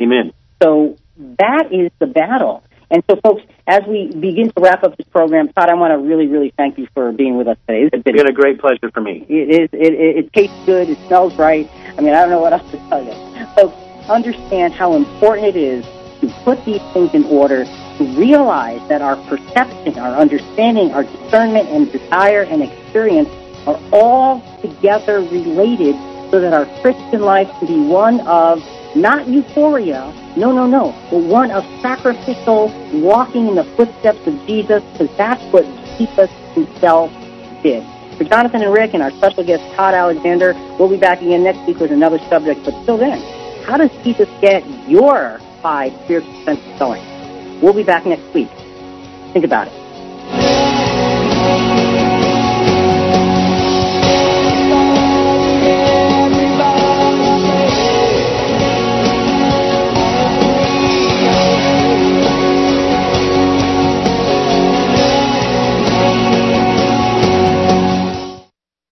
Amen. So that is the battle. And so, folks, as we begin to wrap up this program, Todd, I want to really, really thank you for being with us today. It's been a great pleasure for me. It is. It, it, it tastes good. It smells right. I mean, I don't know what else to tell you. Folks, understand how important it is to put these things in order, to realize that our perception, our understanding, our discernment and desire and experience are all together related so that our Christian life can be one of not euphoria, no, no, no, but one of sacrificial walking in the footsteps of Jesus, because that's what Jesus himself did. For Jonathan and Rick and our special guest Todd Alexander, we'll be back again next week with another subject. But till then, how does Jesus get your five spiritual senses going? We'll be back next week. Think about it.